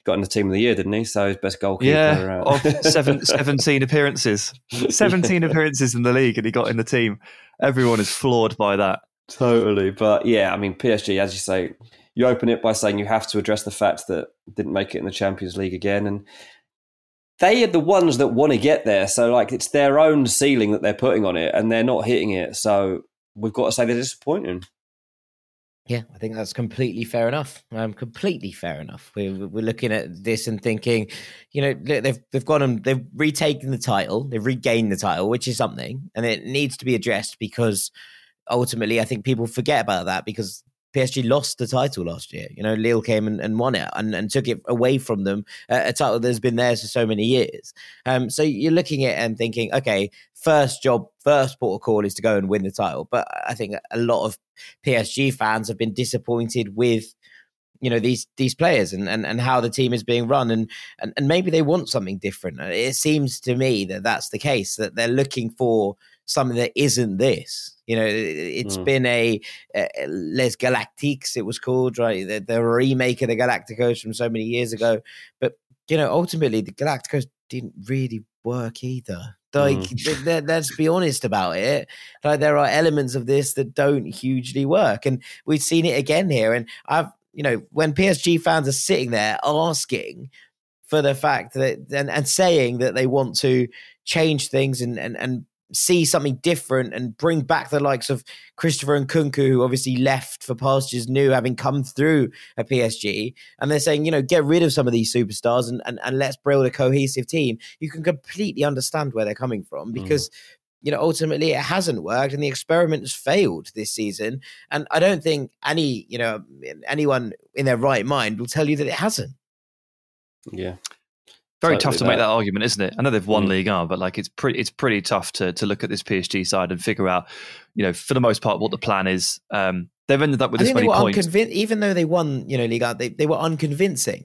got in the team of the year, didn't he? So his best goalkeeper. Yeah, uh, of seven, 17 appearances. 17 appearances in the league and he got in the team. Everyone is floored by that. Totally. But yeah, I mean, PSG, as you say, you open it by saying you have to address the fact that didn't make it in the Champions League again. And they are the ones that want to get there. So, like, it's their own ceiling that they're putting on it and they're not hitting it. So, we've got to say they're disappointing. Yeah, I think that's completely fair enough. Um, completely fair enough. We're we're looking at this and thinking, you know, they've they've gone and they've retaken the title, they've regained the title, which is something, and it needs to be addressed because ultimately, I think people forget about that because PSG lost the title last year. You know, Lille came and, and won it and, and took it away from them, uh, a title that's been theirs for so many years. Um, so you're looking at and thinking, okay, first job, first port of call is to go and win the title. But I think a lot of PSG fans have been disappointed with you know these these players and, and and how the team is being run and, and and maybe they want something different it seems to me that that's the case that they're looking for something that isn't this you know it's mm. been a, les galactiques it was called right the, the remake of the galacticos from so many years ago but you know ultimately the galacticos didn't really work either like, mm. let's be honest about it. Like, there are elements of this that don't hugely work, and we've seen it again here. And I've, you know, when PSG fans are sitting there asking for the fact that and, and saying that they want to change things and and and see something different and bring back the likes of Christopher Nkunku, who obviously left for pastures new, having come through a PSG. And they're saying, you know, get rid of some of these superstars and, and, and let's build a cohesive team. You can completely understand where they're coming from mm. because. Mm. You know, ultimately it hasn't worked and the experiment has failed this season. And I don't think any, you know, anyone in their right mind will tell you that it hasn't. Yeah. Very tough to that. make that argument, isn't it? I know they've won mm. League One, but like it's pretty it's pretty tough to to look at this PSG side and figure out, you know, for the most part, what the plan is. Um, they've ended up with I this many points, unconvin- even though they won, you know, League One, they, they were unconvincing.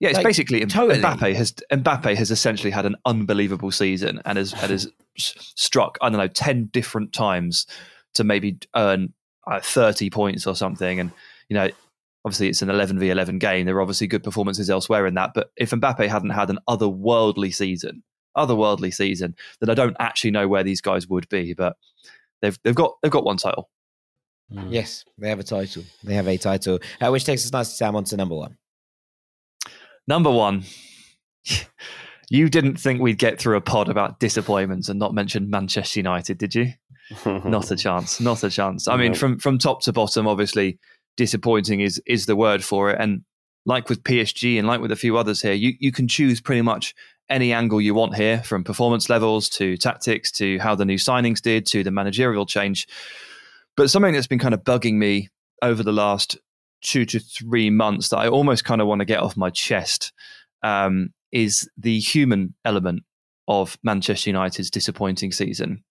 Yeah, it's like, basically totally. Mbappe has Mbappe has essentially had an unbelievable season and has and has struck I don't know ten different times to maybe earn uh, thirty points or something, and you know obviously it's an 11 v 11 game. There are obviously good performances elsewhere in that. But if Mbappe hadn't had an otherworldly season, otherworldly season, then I don't actually know where these guys would be. But they've they've got they've got one title. Mm. Yes, they have a title. They have a title, uh, which takes us nicely, Sam, on to number one. Number one. you didn't think we'd get through a pod about disappointments and not mention Manchester United, did you? not a chance. Not a chance. I mean, from from top to bottom, obviously, disappointing is is the word for it. And like with PSG and like with a few others here, you, you can choose pretty much any angle you want here, from performance levels to tactics to how the new signings did to the managerial change. But something that's been kind of bugging me over the last two to three months that I almost kind of want to get off my chest um, is the human element of Manchester United's disappointing season.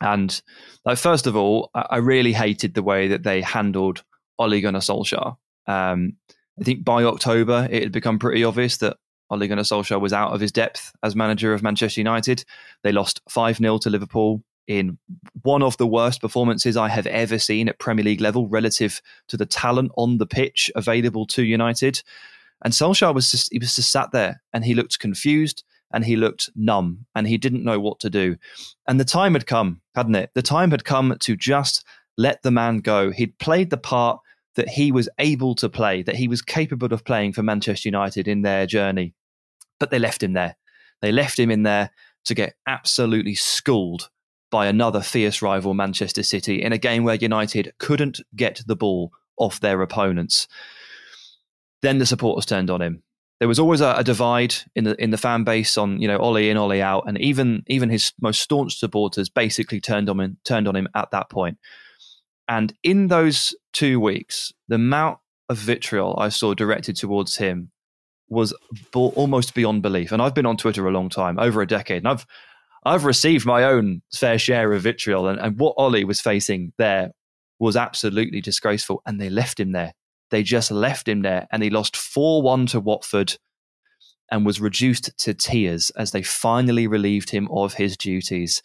And like, first of all, I really hated the way that they handled Ole Gunnar Solskjaer. Um, I think by October, it had become pretty obvious that Ole Gunnar Solskjaer was out of his depth as manager of Manchester United. They lost 5 0 to Liverpool in one of the worst performances I have ever seen at Premier League level relative to the talent on the pitch available to United. And Solskjaer was just, he was just sat there and he looked confused and he looked numb and he didn't know what to do. And the time had come, hadn't it? The time had come to just let the man go. He'd played the part that he was able to play, that he was capable of playing for Manchester United in their journey. But they left him there. They left him in there to get absolutely schooled by another fierce rival, Manchester City, in a game where United couldn't get the ball off their opponents. Then the supporters turned on him. There was always a, a divide in the in the fan base on you know Ollie in, Ollie out, and even even his most staunch supporters basically turned on him turned on him at that point. And in those two weeks, the amount of vitriol I saw directed towards him was almost beyond belief. And I've been on Twitter a long time, over a decade, and I've I've received my own fair share of vitriol. And, and what Ollie was facing there was absolutely disgraceful. And they left him there. They just left him there, and he lost four one to Watford, and was reduced to tears as they finally relieved him of his duties.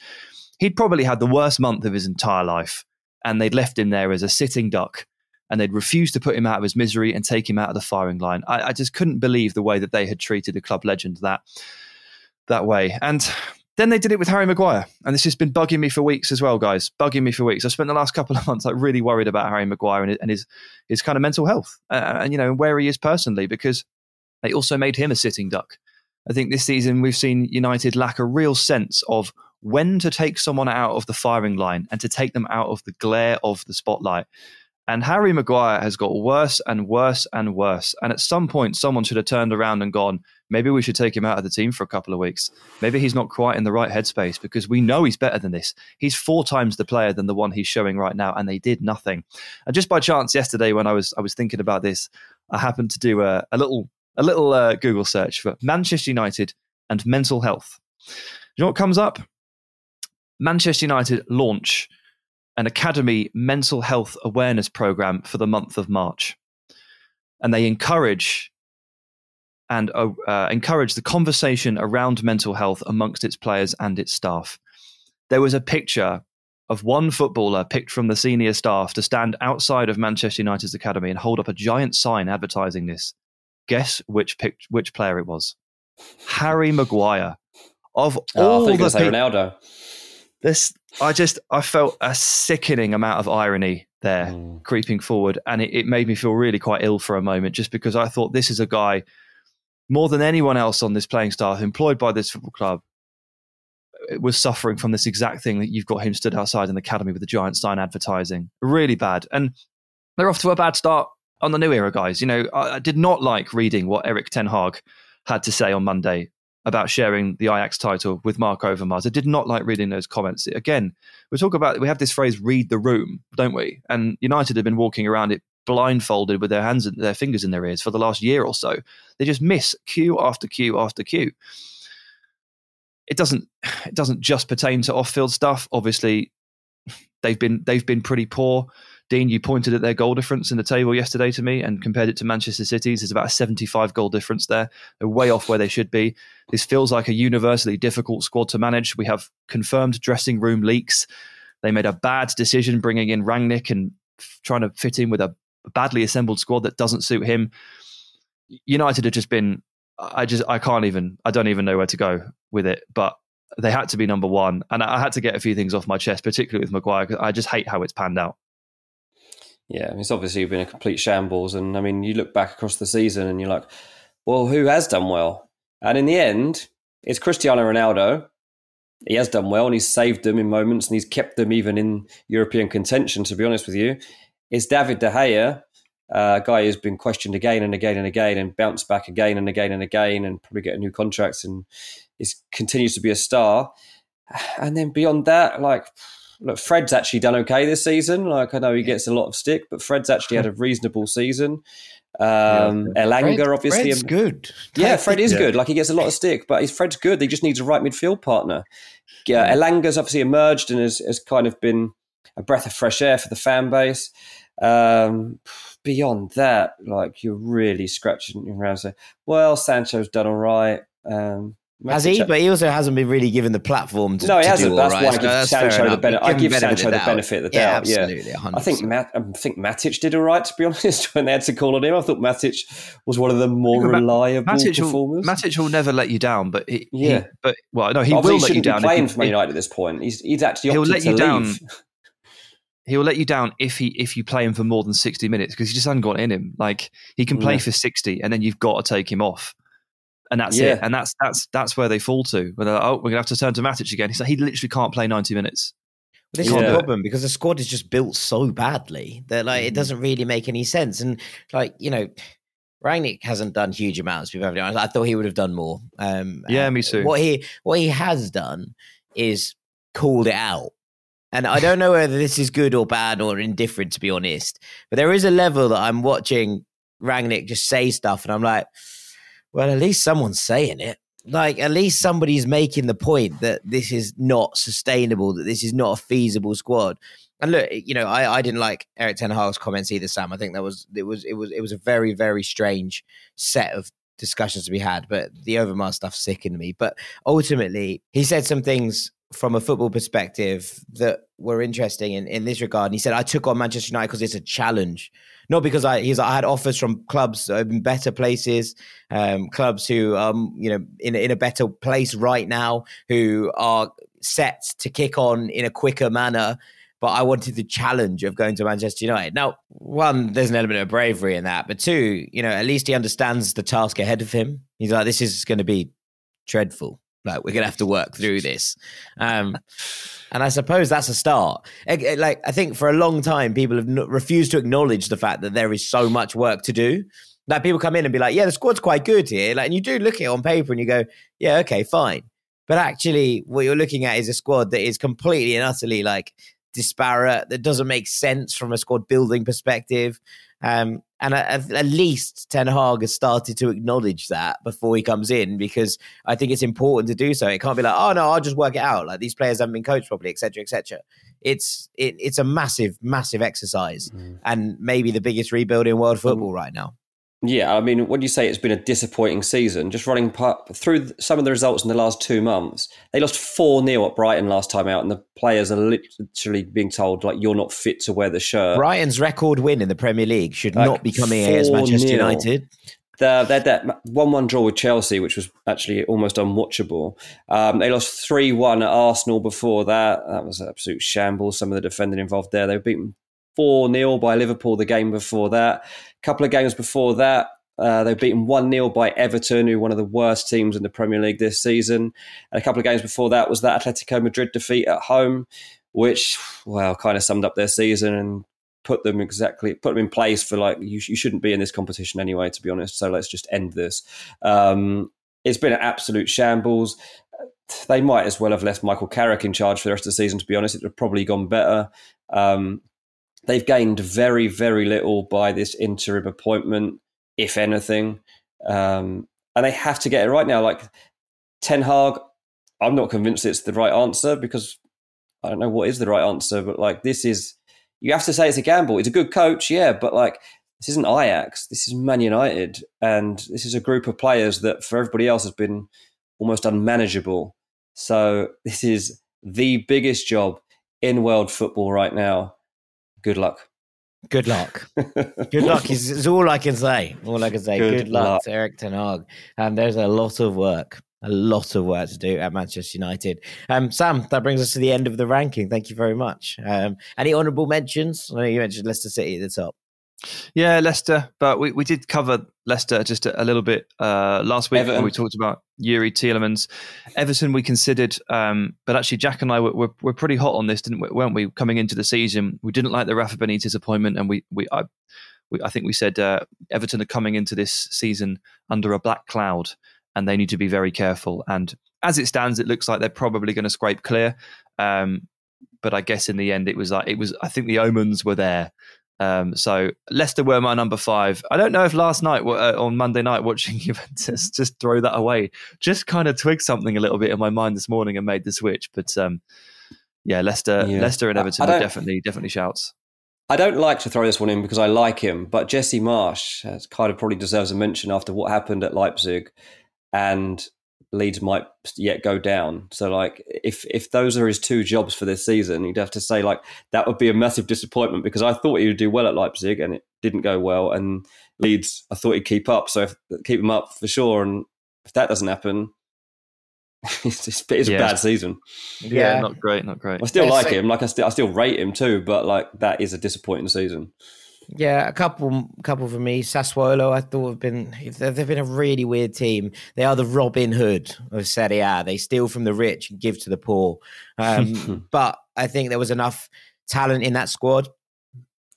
He'd probably had the worst month of his entire life and they'd left him there as a sitting duck and they'd refused to put him out of his misery and take him out of the firing line. I, I just couldn't believe the way that they had treated a club legend that that way. And then they did it with Harry Maguire, and this has been bugging me for weeks as well, guys. Bugging me for weeks. I spent the last couple of months like really worried about Harry Maguire and, his his kind of mental health, uh, and you know where he is personally, because they also made him a sitting duck. I think this season we've seen United lack a real sense of when to take someone out of the firing line and to take them out of the glare of the spotlight. And Harry Maguire has got worse and worse and worse. And at some point, someone should have turned around and gone, maybe we should take him out of the team for a couple of weeks. Maybe he's not quite in the right headspace because we know he's better than this. He's four times the player than the one he's showing right now, and they did nothing. And just by chance, yesterday when I was I was thinking about this, I happened to do a, a little a little uh, Google search for Manchester United and mental health. You know what comes up? Manchester United launch an academy mental health awareness program for the month of March, and they encourage and uh, uh, encourage the conversation around mental health amongst its players and its staff. There was a picture of one footballer picked from the senior staff to stand outside of Manchester United's academy and hold up a giant sign advertising this. Guess which which player it was? Harry Maguire. Of Oh, all thought you were the say Ronaldo. This, I just I felt a sickening amount of irony there Mm. creeping forward, and it, it made me feel really quite ill for a moment, just because I thought this is a guy more than anyone else on this playing staff employed by this football club uh, was suffering from this exact thing that you've got him stood outside in the academy with the giant sign advertising. Really bad, and they're off to a bad start on the new era, guys. You know, I, I did not like reading what Erik Ten Hag had to say on Monday about sharing the Ajax title with Mark Overmars. I did not like reading those comments. Again, we talk about we have this phrase "read the room," don't we? And United have been walking around it blindfolded with their hands and their fingers in their ears for the last year or so. They just miss cue after cue after cue. It doesn't it doesn't just pertain to off-field stuff. Obviously, they've been they've been pretty poor. Dean, you pointed at their goal difference in the table yesterday to me and compared it to Manchester City's. There's about a 75 goal difference there. They're way off where they should be. This feels like a universally difficult squad to manage. We have confirmed dressing room leaks. They made a bad decision bringing in Rangnick and f- trying to fit in with a badly assembled squad that doesn't suit him. United have just been. I just I can't even I don't even know where to go with it. But they had to be number one, and I had to get a few things off my chest, particularly with Maguire. 'cause I just hate how it's panned out. Yeah, it's obviously been a complete shambles. And I mean, you look back across the season and you're like, well, who has done well? And in the end, it's Cristiano Ronaldo. He has done well and he's saved them in moments and he's kept them even in European contention, to be honest with you. It's David De Gea, a guy who's been questioned again and again and again and bounced back again and again and again and probably get a new contract and is continues to be a star. And then beyond that, like look, Fred's actually done okay this season. Like I know he gets a lot of stick, but Fred's actually had a reasonable season. Um, Elanga, Fred- obviously, Fred's good. yeah, Fred is Yeah. good. Like he gets a lot of stick, but he's Fred's good. He just needs a right midfield partner. Yeah, Elanga's obviously emerged and has, has kind of been a breath of fresh air for the fan base. Um, beyond that, like you're really scratching your around. Say, well, Sancho's done all right. Um, Has he? But he also hasn't been really given the platform to no, he to hasn't. do That's all why I give fair Sancho the benefit. I Give benefit Sancho the benefit of the doubt. Yeah, absolutely, 100%. I think Matt, I think Matic did all right. To be honest, when they had to call on him, I thought Matic was one of the more reliable Matic will, performers. Matic will never let you down, but he, he- Yeah. but well, no, he Obviously, will he let you down. be playing for Man he, United at this point. He's he's actually He'll let you down he will let you down if he if you play him for more than sixty minutes because he just hasn't got in him. Like he can play Yeah. for sixty, and then you've got to take him off, and that's Yeah. it. And that's that's that's where they fall to. Where they're like, oh, we're gonna have to turn to Matic again. He's like, he literally can't play ninety minutes. This is Yeah. the problem because the squad is just built so badly that like Mm-hmm. it doesn't really make any sense. And like you know, Rangnick hasn't done huge amounts. To be perfectly honest, I thought he would have done more. Um, Yeah, me too. What he what he has done is called it out. And I don't know whether this is good or bad or indifferent, to be honest. But there is a level that I'm watching Rangnick just say stuff, and I'm like, well, at least someone's saying it. Like, at least somebody's making the point that this is not sustainable, that this is not a feasible squad. And look, you know, I, I didn't like Erik Ten Hag's comments either, Sam. I think that was it was it was it was a very very strange set of discussions to be had. But the Overmars stuff sickened me. But ultimately, he said some things from a football perspective that were interesting in, in this regard. And he said, I took on Manchester United because it's a challenge. Not because I he's I had offers from clubs in better places, um, clubs who um, you know, in, in a better place right now, who are set to kick on in a quicker manner. But I wanted the challenge of going to Manchester United. Now, one, there's an element of bravery in that. But two, you know, at least he understands the task ahead of him. He's like, this is going to be dreadful. Like we're gonna have to work through this, um, and I suppose that's a start. Eh, Like I think for a long time, people have refused to acknowledge the fact that there is so much work to do. Like people come in and be like, yeah, the squad's quite good here. Like, and you do look at it on paper and you go, yeah, okay, fine. But actually, what you're looking at is a squad that is completely and utterly like disparate, that doesn't make sense from a squad building perspective. Um, and at, at, least Ten Hag has started to acknowledge that before he comes in, because I think it's important to do so. It can't be like, oh no, I'll just work it out. Like these players haven't been coached properly, etc., etc. It's it, it's a massive, massive exercise, mm. and maybe the biggest rebuild in world football right now. Yeah, I mean, when you say it's been a disappointing season, just running through some of the results in the last two months, they lost 4 0 at Brighton last time out, and the players are literally being told, like, you're not fit to wear the shirt. Brighton's record win in the Premier League should like not be coming against Manchester United. The, they had that 1 1 draw with Chelsea, which was actually almost unwatchable. Um, they lost 3 1 at Arsenal before that. That was an absolute shambles. Some of the defending involved there. They were beaten 4 0 by Liverpool the game before that. A couple of games before that, uh, they've beaten 1 0 by Everton, who are one of the worst teams in the Premier League this season. And a couple of games before that was that Atletico Madrid defeat at home, which, well, kind of summed up their season and put them exactly, put them in place for like, you, you shouldn't be in this competition anyway, to be honest. So let's just end this. Um, it's been an absolute shambles. They might as well have left Michael Carrick in charge for the rest of the season, to be honest. It would have probably gone better. Um, they've gained very, very little by this interim appointment, if anything. Um, and they have to get it right now. Like Ten Hag, I'm not convinced it's the right answer because I don't know what is the right answer, but like this is, you have to say it's a gamble. It's a good coach, yeah, but like this isn't Ajax, this is Man United, and this is a group of players that for everybody else has been almost unmanageable. So this is the biggest job in world football right now good luck. Good luck. Good luck is, is, all I can say. All I can say. Good, good luck, luck, to Erik Ten Hag. And there's a lot of work, a lot of work to do at Manchester United. Um, Sam, that brings us to the end of the ranking. Thank you very much. Um, any honourable mentions? I know you mentioned Leicester City at the top. Yeah, Leicester, but we, we did cover Leicester just a, a little bit uh, last week Everton. when we talked about Youri Tielemans. Everton we considered, um, but actually Jack and I were, were, were, pretty hot on this, didn't we, weren't we? Coming into the season, we didn't like the Rafa Benitez appointment, and we we I, we, I think we said uh, Everton are coming into this season under a black cloud, and they need to be very careful. And as it stands, it looks like they're probably going to scrape clear. Um, but I guess in the end, it was like it was. I think the omens were there um, so Leicester were my number five. I don't know if last night uh, on Monday night watching Juventus just throw that away, just kind of twigged something a little bit in my mind this morning and made the switch. But um, yeah, Leicester, yeah. Leicester and Everton are definitely definitely shouts. I don't like to throw this one in because I like him, but Jesse Marsch kind of probably deserves a mention after what happened at Leipzig, and Leeds might yet go down. So like if if those are his two jobs for this season, you'd have to say like that would be a massive disappointment because I thought he would do well at Leipzig and it didn't go well. And Leeds, I thought he'd keep up, so if, keep him up for sure. And if that doesn't happen, it's, it's, it's yeah. a bad season. Yeah. yeah. not great, not great. I still yeah, like so- him, like I still I still rate him too, but like that is a disappointing season. Yeah, a couple, couple for me. Sassuolo, I thought have been they've been a really weird team. They are the Robin Hood of Serie A. They steal from the rich and give to the poor. Um, but I think there was enough talent in that squad,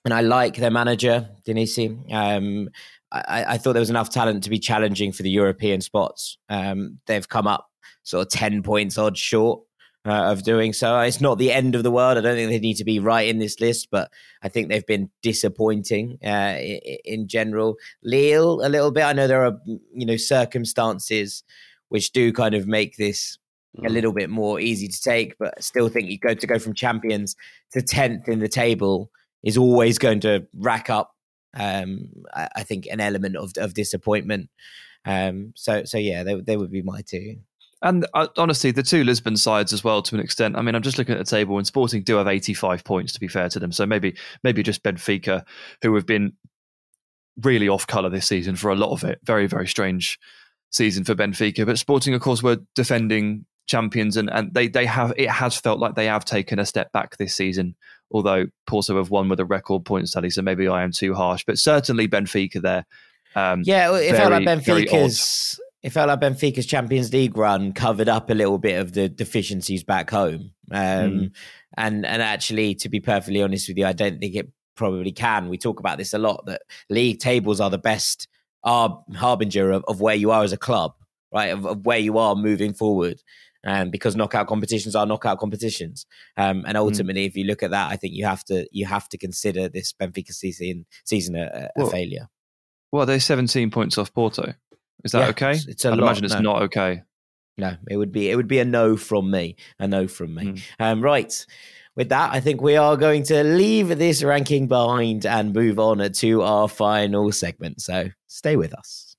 and I like their manager Dionisi. Um, I, I, thought there was enough talent to be challenging for the European spots. Um, they've come up sort of ten points odd short uh, of doing so. It's not the end of the world. I don't think they need to be right in this list, but I think they've been disappointing uh, in, in general. Lille, a little bit. I know there are you know circumstances which do kind of make this a mm. little bit more easy to take, but I still think you go to go from champions to tenth in the table is always going to rack up. Um, I, I, think an element of of disappointment. Um, so so yeah, they they would be my two. And uh, honestly, the two Lisbon sides as well, to an extent. I mean, I'm just looking at the table, and Sporting do have 85 points. To be fair to them, so maybe maybe just Benfica, who have been really off colour this season for a lot of it. Very very strange season for Benfica, but Sporting, of course, were defending champions, and, and they they have it has felt like they have taken a step back this season. Although Porto have won with a record point tally, so maybe I am too harsh, but certainly Benfica there. Um, yeah, it very, felt like Benfica's it felt like Benfica's Champions League run covered up a little bit of the deficiencies back home. Um, mm. And and actually, to be perfectly honest with you, I don't think it probably can. We talk about this a lot that league tables are the best are harbinger of, of where you are as a club, right? Of, of where you are moving forward. Um, because knockout competitions are knockout competitions, um, and ultimately, mm. if you look at that, I think you have to you have to consider this Benfica season season a, a well, failure. Well, they're 17 points off Porto. Is that yeah, okay? It's, it's I'd lot, imagine it's no. not okay. No, it would be it would be a no from me, a no from me. Mm. Um, right. With that, I think we are going to leave this ranking behind and move on to our final segment. So stay with us.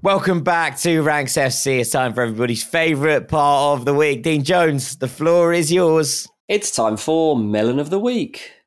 Welcome back to Ranks FC. It's time for everybody's favourite part of the week. Dean Jones, the floor is yours. It's time for Melon of the Week.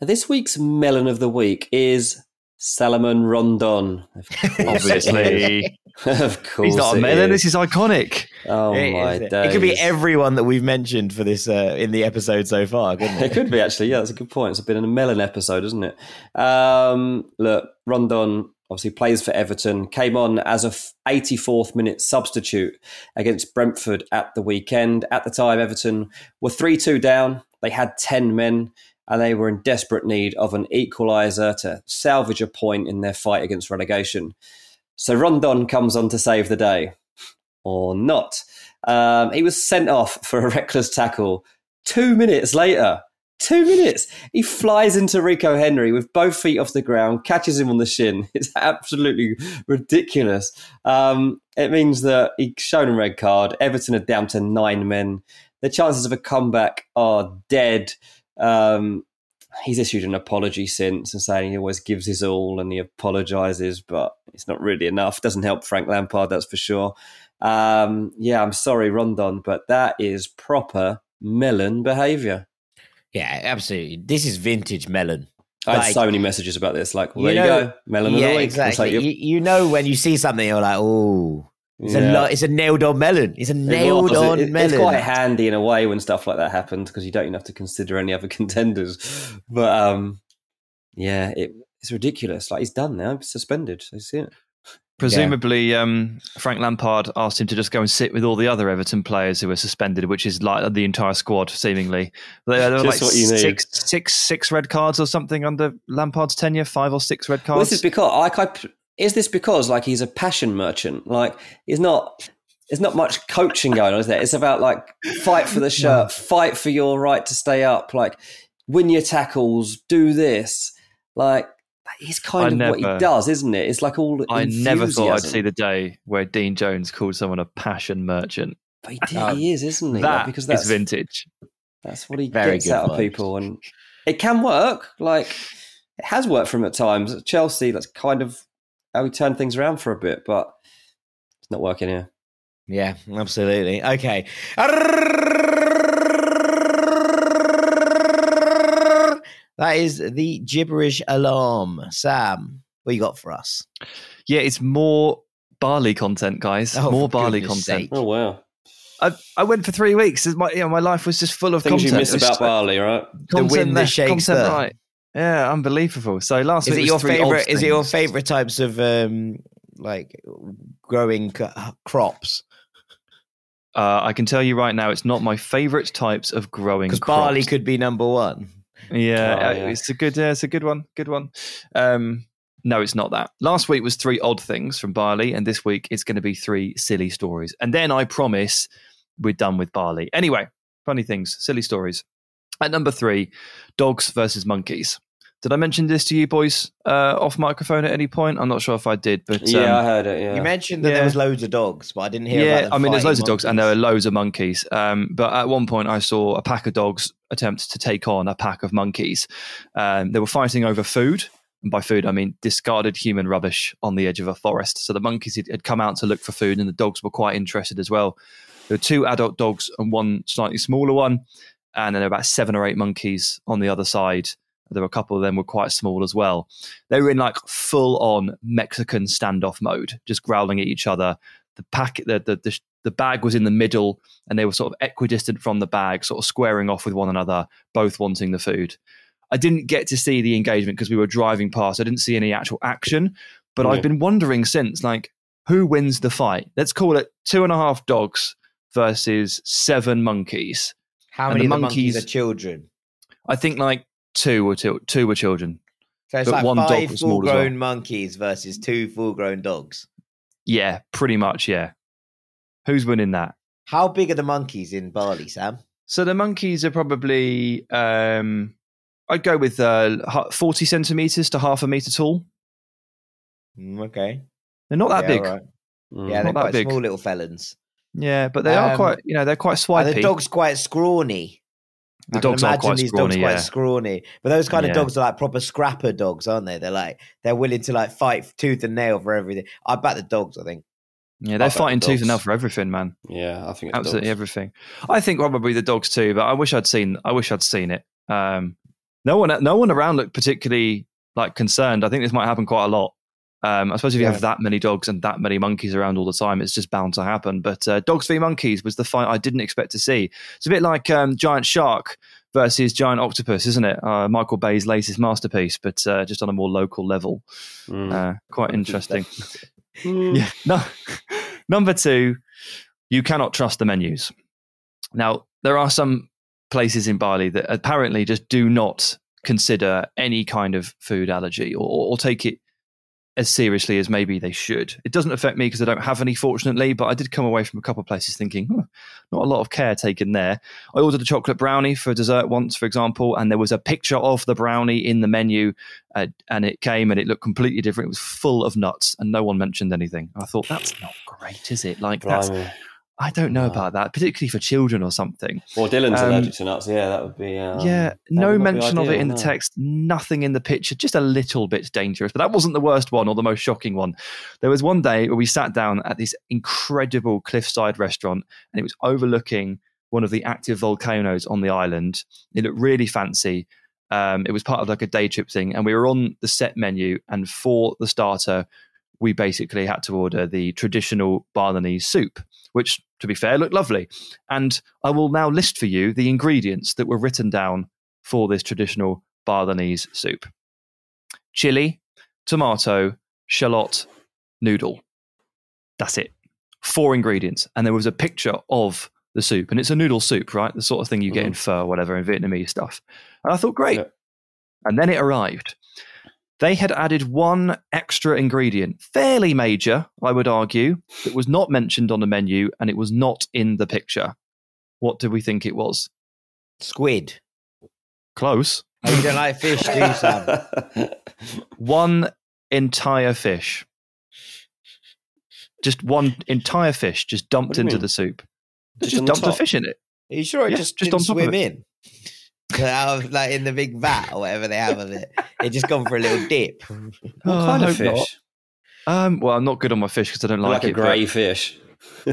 This week's Melon of the Week is Salomon Rondon. Obviously. of course. He's not a melon. This is iconic. Oh, it my days. It could be everyone that we've mentioned for this uh, in the episode so far, couldn't it? it could be, actually. Yeah, that's a good point. It's been a melon episode, isn't it? Um, look, Rondon obviously plays for Everton, came on as a 84th minute substitute against Brentford at the weekend. At the time, Everton were 3 2 down. They had 10 men and they were in desperate need of an equaliser to salvage a point in their fight against relegation. So Rondon comes on to save the day, or not. Um, he was sent off for a reckless tackle two minutes later. Two minutes. He flies into Rico Henry with both feet off the ground, catches him on the shin. It's absolutely ridiculous. Um, it means that he's shown a red card. Everton are down to nine men. The chances of a comeback are dead. Um, he's issued an apology since and saying he always gives his all and he apologizes, but it's not really enough. Doesn't help Frank Lampard, that's for sure. Um, yeah, I'm sorry, Rondon, but that is proper melon behavior. Yeah, absolutely. This is vintage melon. I had like, so many messages about this. Like, well, there you, know, you go, melon yeah, of the week. Exactly. Like, you, you know when you see something, you're like, oh, it's yeah. a it's a nailed on melon. It's a nailed it on it, melon. It's quite handy in a way when stuff like that happens because you don't even have to consider any other contenders. But um, yeah, it, it's ridiculous. Like he's done now, he's suspended. I see it. Presumably, yeah. um, Frank Lampard asked him to just go and sit with all the other Everton players who were suspended, which is like the entire squad, seemingly. There were like six, six, six red cards or something under Lampard's tenure, five or six red cards. Well, this is because like I is this because like he's a passion merchant? Like he's not. There's not much coaching going on, is there? It's about like fight for the shirt, fight for your right to stay up, like win your tackles, do this. Like he's kind I of never, what he does, isn't it? It's like all. I never thought I'd see the day where Dean Jones called someone a passion merchant. But he, did, um, he is, isn't he? That like, because that's vintage. That's what he Very gets out of people, and it can work. Like it has worked for him at times. Chelsea, that's kind of how we turn things around for a bit, but it's not working here. Yeah, absolutely. Okay. That is the gibberish alarm. Sam, what you got for us? Yeah, it's more barley content, guys. Oh, more barley content. Sake. Oh wow. I, I went for three weeks. My you know, my life was just full of Things content. you miss about Bali, right? Content the wind, the shakes, content right. Yeah, unbelievable. So last is week it your favorite? Is it your favorite types of um, like growing crops? Uh, I can tell you right now, it's not my favorite types of growing. Because barley could be number one. Yeah, oh, yeah, it's a good. Yeah, it's a good one. Good one. Um, no, it's not that. Last week was three odd things from Bali, and this week it's going to be three silly stories. And then I promise we're done with Bali. Anyway, funny things, silly stories. At number three, dogs versus monkeys. Did I mention this to you boys uh, off microphone at any point? I'm not sure if I did, but yeah, um, I heard it. Yeah. You mentioned that yeah. there was loads of dogs, but I didn't hear. Yeah, I mean, there's loads monkeys. of dogs, and there are loads of monkeys. Um, but at one point, I saw a pack of dogs attempt to take on a pack of monkeys. Um, they were fighting over food, and by food I mean discarded human rubbish on the edge of a forest. So the monkeys had come out to look for food, and the dogs were quite interested as well. There were two adult dogs and one slightly smaller one, and then there were about seven or eight monkeys on the other side there were a couple of them were quite small as well. They were in like full on Mexican standoff mode, just growling at each other. The pack, the, the, the, the bag was in the middle, and they were sort of equidistant from the bag, sort of squaring off with one another, both wanting the food. I didn't get to see the engagement because we were driving past. I didn't see any actual action, but I've been wondering since, like, who wins the fight? Let's call it two and a half dogs versus seven monkeys. How many the monkeys, monkeys are children? I think like two were two, two were children. So it's But like one dog five was small as well. full-grown monkeys versus two full-grown dogs. Yeah, pretty much. Yeah. Who's winning that? How big are the monkeys in Bali, Sam? So the monkeys are probably, um, I'd go with uh, 40 centimeters to half a meter tall. Mm, okay. They're not that yeah, big. all right. Mm. Yeah, they're Not that quite big. small little felons. Yeah, but they are Um, quite, you know, they're quite Are swipey. the dogs quite scrawny? The I can dogs are imagine quite these scrawny, dogs quite yeah. scrawny. But those kind of Yeah. dogs are like proper scrapper dogs, aren't they? They're like they're willing to like fight tooth and nail for everything. I bet the dogs. I think. yeah, they're I bet the fighting tooth and nail for everything, man. Yeah, I think it's Absolutely dogs. everything. I think probably the dogs too, but I wish I'd seen. I wish I'd seen it. Um, no one, no one around looked particularly like concerned. I think this might happen quite a lot. Um, I suppose if you Yeah. have that many dogs and that many monkeys around all the time, it's just bound to happen. But uh, dogs v monkeys was the fight I didn't expect to see. It's a bit like um, giant shark versus giant octopus, isn't it? Uh, Michael Bay's latest masterpiece, but uh, just on a more local level. Mm. Uh, quite interesting. Mm. Yeah. No. Number two, you cannot trust the menus. Now, there are some places in Bali that apparently just do not consider any kind of food allergy or, or take it as seriously as maybe they should. It doesn't affect me because I don't have any, fortunately, but I did come away from a couple of places thinking, huh, not a lot of care taken there. I ordered a chocolate brownie for dessert once, for example, and there was a picture of the brownie in the menu, uh, and it came and it looked completely different. It was full of nuts, and no one mentioned anything. I thought, that's not great, is it? Like, that's, Blimey. I don't know No. about that, particularly for children or something. Well, Dylan's Um, allergic to nuts. Yeah, that would be. Um, yeah, no would not be mention of it ideal, in the text, nothing in the picture, just a little bit dangerous. But that wasn't the worst one or the most shocking one. There was one day where we sat down at this incredible cliffside restaurant and it was overlooking one of the active volcanoes on the island. It looked really fancy. Um, it was part of like a day trip thing, and we were on the set menu. And for the starter, we basically had to order the traditional Balinese soup, which, to be fair, looked lovely. And I will now list for you the ingredients that were written down for this traditional Balinese soup chili, tomato, shallot, noodle. That's it. Four ingredients. And there was a picture of the soup. And it's a noodle soup, right? The sort of thing you get in mm-hmm. pho, or whatever, in Vietnamese stuff. And I thought, great. Yeah. And then it arrived. They had added one extra ingredient, fairly major, I would argue, that was not mentioned on the menu and it was not in the picture. What do we think it was? Squid. Close. Oh, you don't like fish, do you, Sam? One entire fish. Just one entire fish just dumped What do you into mean? the soup. Just Just, dumped a fish in it. Are you sure it Yeah, just, just didn't on top of swim in? Out of, like in the big vat or whatever they have of it. It just gone for a little dip. what Oh, kind I of hope not. fish? Um, well, I'm not good on my fish because I don't like, Like, a it. but, grey fish.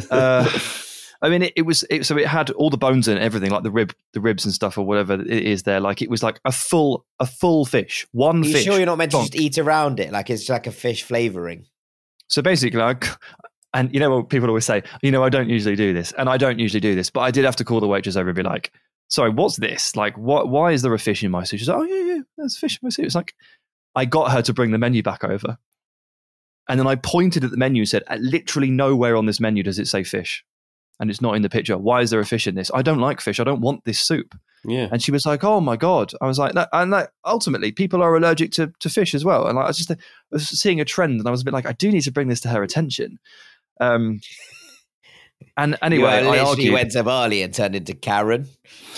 uh, I mean, it, it was it, so it had all the bones in it, everything, like the rib, the ribs and stuff, or whatever it is there. Like it was like a full, a full fish, one Are you fish. sure you're not meant to just eat around it? Like it's like a fish flavoring. So basically, like, and you know what people always say, you know, I don't usually do this, and I don't usually do this, but I did have to call the waitress over and be like, "Sorry, what's this? Like, what? Why is there a fish in my soup?" She's like, "Oh yeah, yeah, there's a fish in my soup." It's like I got her to bring the menu back over, and then I pointed at the menu and said, "At literally nowhere on this menu does it say fish." And it's not in the picture. Why is there a fish in this? I don't like fish. I don't want this soup. yeah. And she was like, "Oh my god!" I was like, that, "And like, ultimately, people are allergic to, to fish as well." And like, I was just I was seeing a trend, and I was a bit like, "I do need to bring this to her attention." Um, and anyway, you I argued. went to Bali and turned into Karen.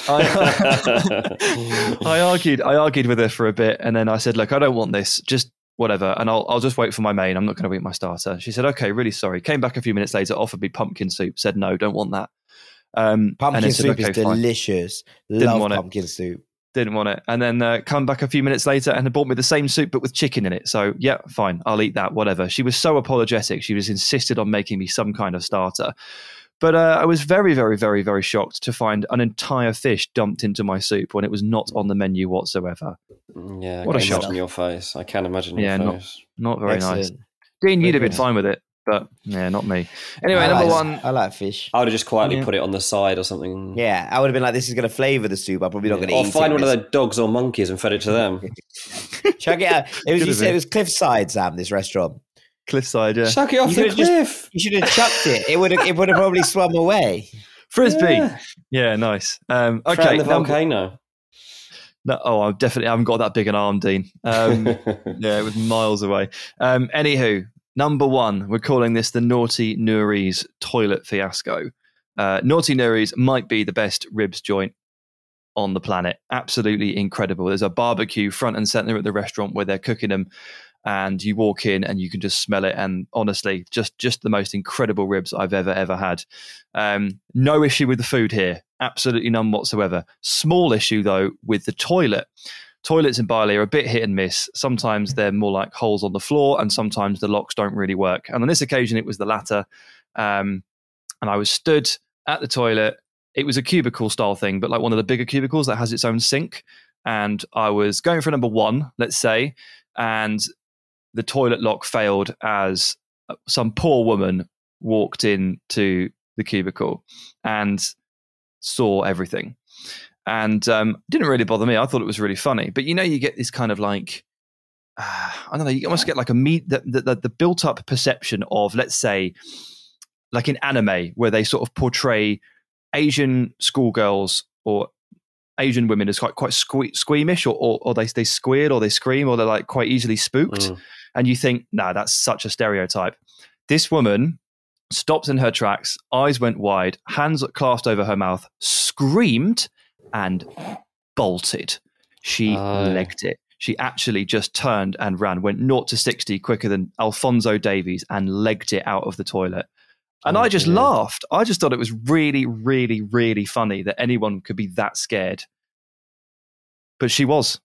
I, I argued. I argued with her for a bit, and then I said, "Look, I don't want this. Just whatever, and I'll I'll just wait for my main. I'm not going to eat my starter." She said, "Okay, really sorry." Came back a few minutes later, offered me pumpkin soup. Said, "No, don't want that." Um, Pumpkin said, soup is fine." delicious. Didn't Love want it. pumpkin soup. Didn't want it. And then uh, come back a few minutes later and had bought me the same soup but with chicken in it. So yeah, fine, I'll eat that. Whatever. She was so apologetic. She was insisted on making me some kind of starter. But uh, I was very, very, very, very shocked to find an entire fish dumped into my soup when it was not on the menu whatsoever. yeah, I What a can shock. imagine your face. I can't imagine Yeah, your not- face. Not very nice. Dean, you'd have been fine with it, but yeah, not me. Anyway, I number like- one. I like fish. I would have just quietly Yeah. put it on the side or something. Yeah, I would have been like, this is going to flavour the soup. I'm probably not going to Or eat find it. one of the dogs or monkeys and fed it to them. Check it out. It was, you said it was Cliffside, Sam, this restaurant. Cliffside, yeah. Chuck it off You the could've just- cliff. You should have chucked it. It would have, it would have probably swum away. Frisbee. Yeah. Yeah, nice. Um, okay, in the number, volcano. No, oh, I definitely haven't got that big an arm, Dean. Um, yeah, it was miles away. Um, anywho, number one, we're calling this the Naughty Nuri's toilet fiasco. Uh, Naughty Nuri's might be the best ribs joint on the planet. Absolutely incredible. There's a barbecue front and center at the restaurant where they're cooking them, and you walk in and you can just smell it. And honestly, just just the most incredible ribs I've ever ever had. Um, no issue with the food here. Absolutely none whatsoever. Small issue though with the toilet. Toilets in Bali are a bit hit and miss. Sometimes they're more like holes on the floor, and sometimes the locks don't really work. And on this occasion, it was the latter. Um, and I was stood at the toilet it was a cubicle style thing, but like one of the bigger cubicles that has its own sink. And I was going for number one, let's say, and the toilet lock failed as some poor woman walked into the cubicle and saw everything. And um, didn't really bother me. I thought it was really funny. But you know, you get this kind of like, uh, I don't know, you almost get like a meet the, the, the built up perception of, let's say, like in anime, where they sort of portray Asian schoolgirls or Asian women as quite quite sque- squeamish, or, or, or they they squeal, or they scream, or they're like quite easily spooked, mm. and you think, nah, that's such a stereotype. This woman stopped in her tracks, eyes went wide, hands clasped over her mouth, screamed, and bolted. She legged it. She actually just turned and ran, went 0 to 60 quicker than Alphonso Davies and legged it out of the toilet. And oh, I just yeah. laughed. I just thought it was really, really, really funny that anyone could be that scared. But she was.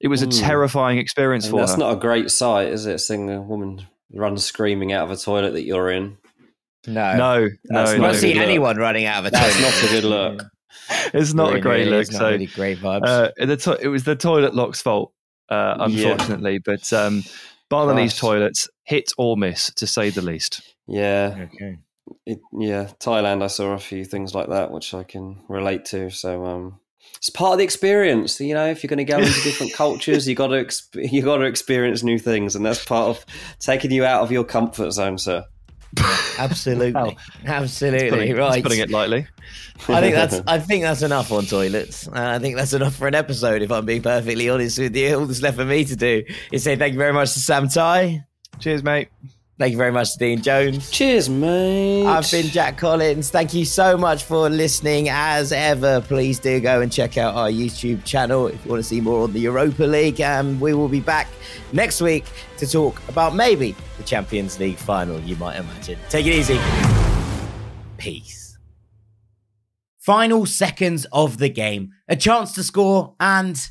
It was a mm. terrifying experience for that's her. That's not a great sight, is it? Seeing a woman run screaming out of a toilet that you're in. No, no, no. You won't see anyone running out of a toilet. That's not a good look. it's not really, a great really, look. so, really great vibes. Uh, to- it was the toilet lock's fault, uh, unfortunately. Yeah. But um, Balinese toilets hit or miss, to say the least. Yeah. Okay. It, yeah, Thailand. I saw a few things like that, which I can relate to. So um, it's part of the experience. You know, if you're going to go into different cultures, you got to exp- you got to experience new things, and that's part of taking you out of your comfort zone, sir. absolutely, absolutely putting, right. Putting it lightly. I think that's I think that's enough on toilets. Uh, I think that's enough for an episode. If I'm being perfectly honest with you, all that's left for me to do is say thank you very much to Sam Tighe. Cheers, mate. Thank you very much, Dean Jones. Cheers, mate. I've been Jack Collins. Thank you so much for listening. As ever, please do go and check out our YouTube channel if you want to see more on the Europa League. And we will be back next week to talk about maybe the Champions League final, you might imagine. Take it easy. Peace. Final seconds of the game. A chance to score and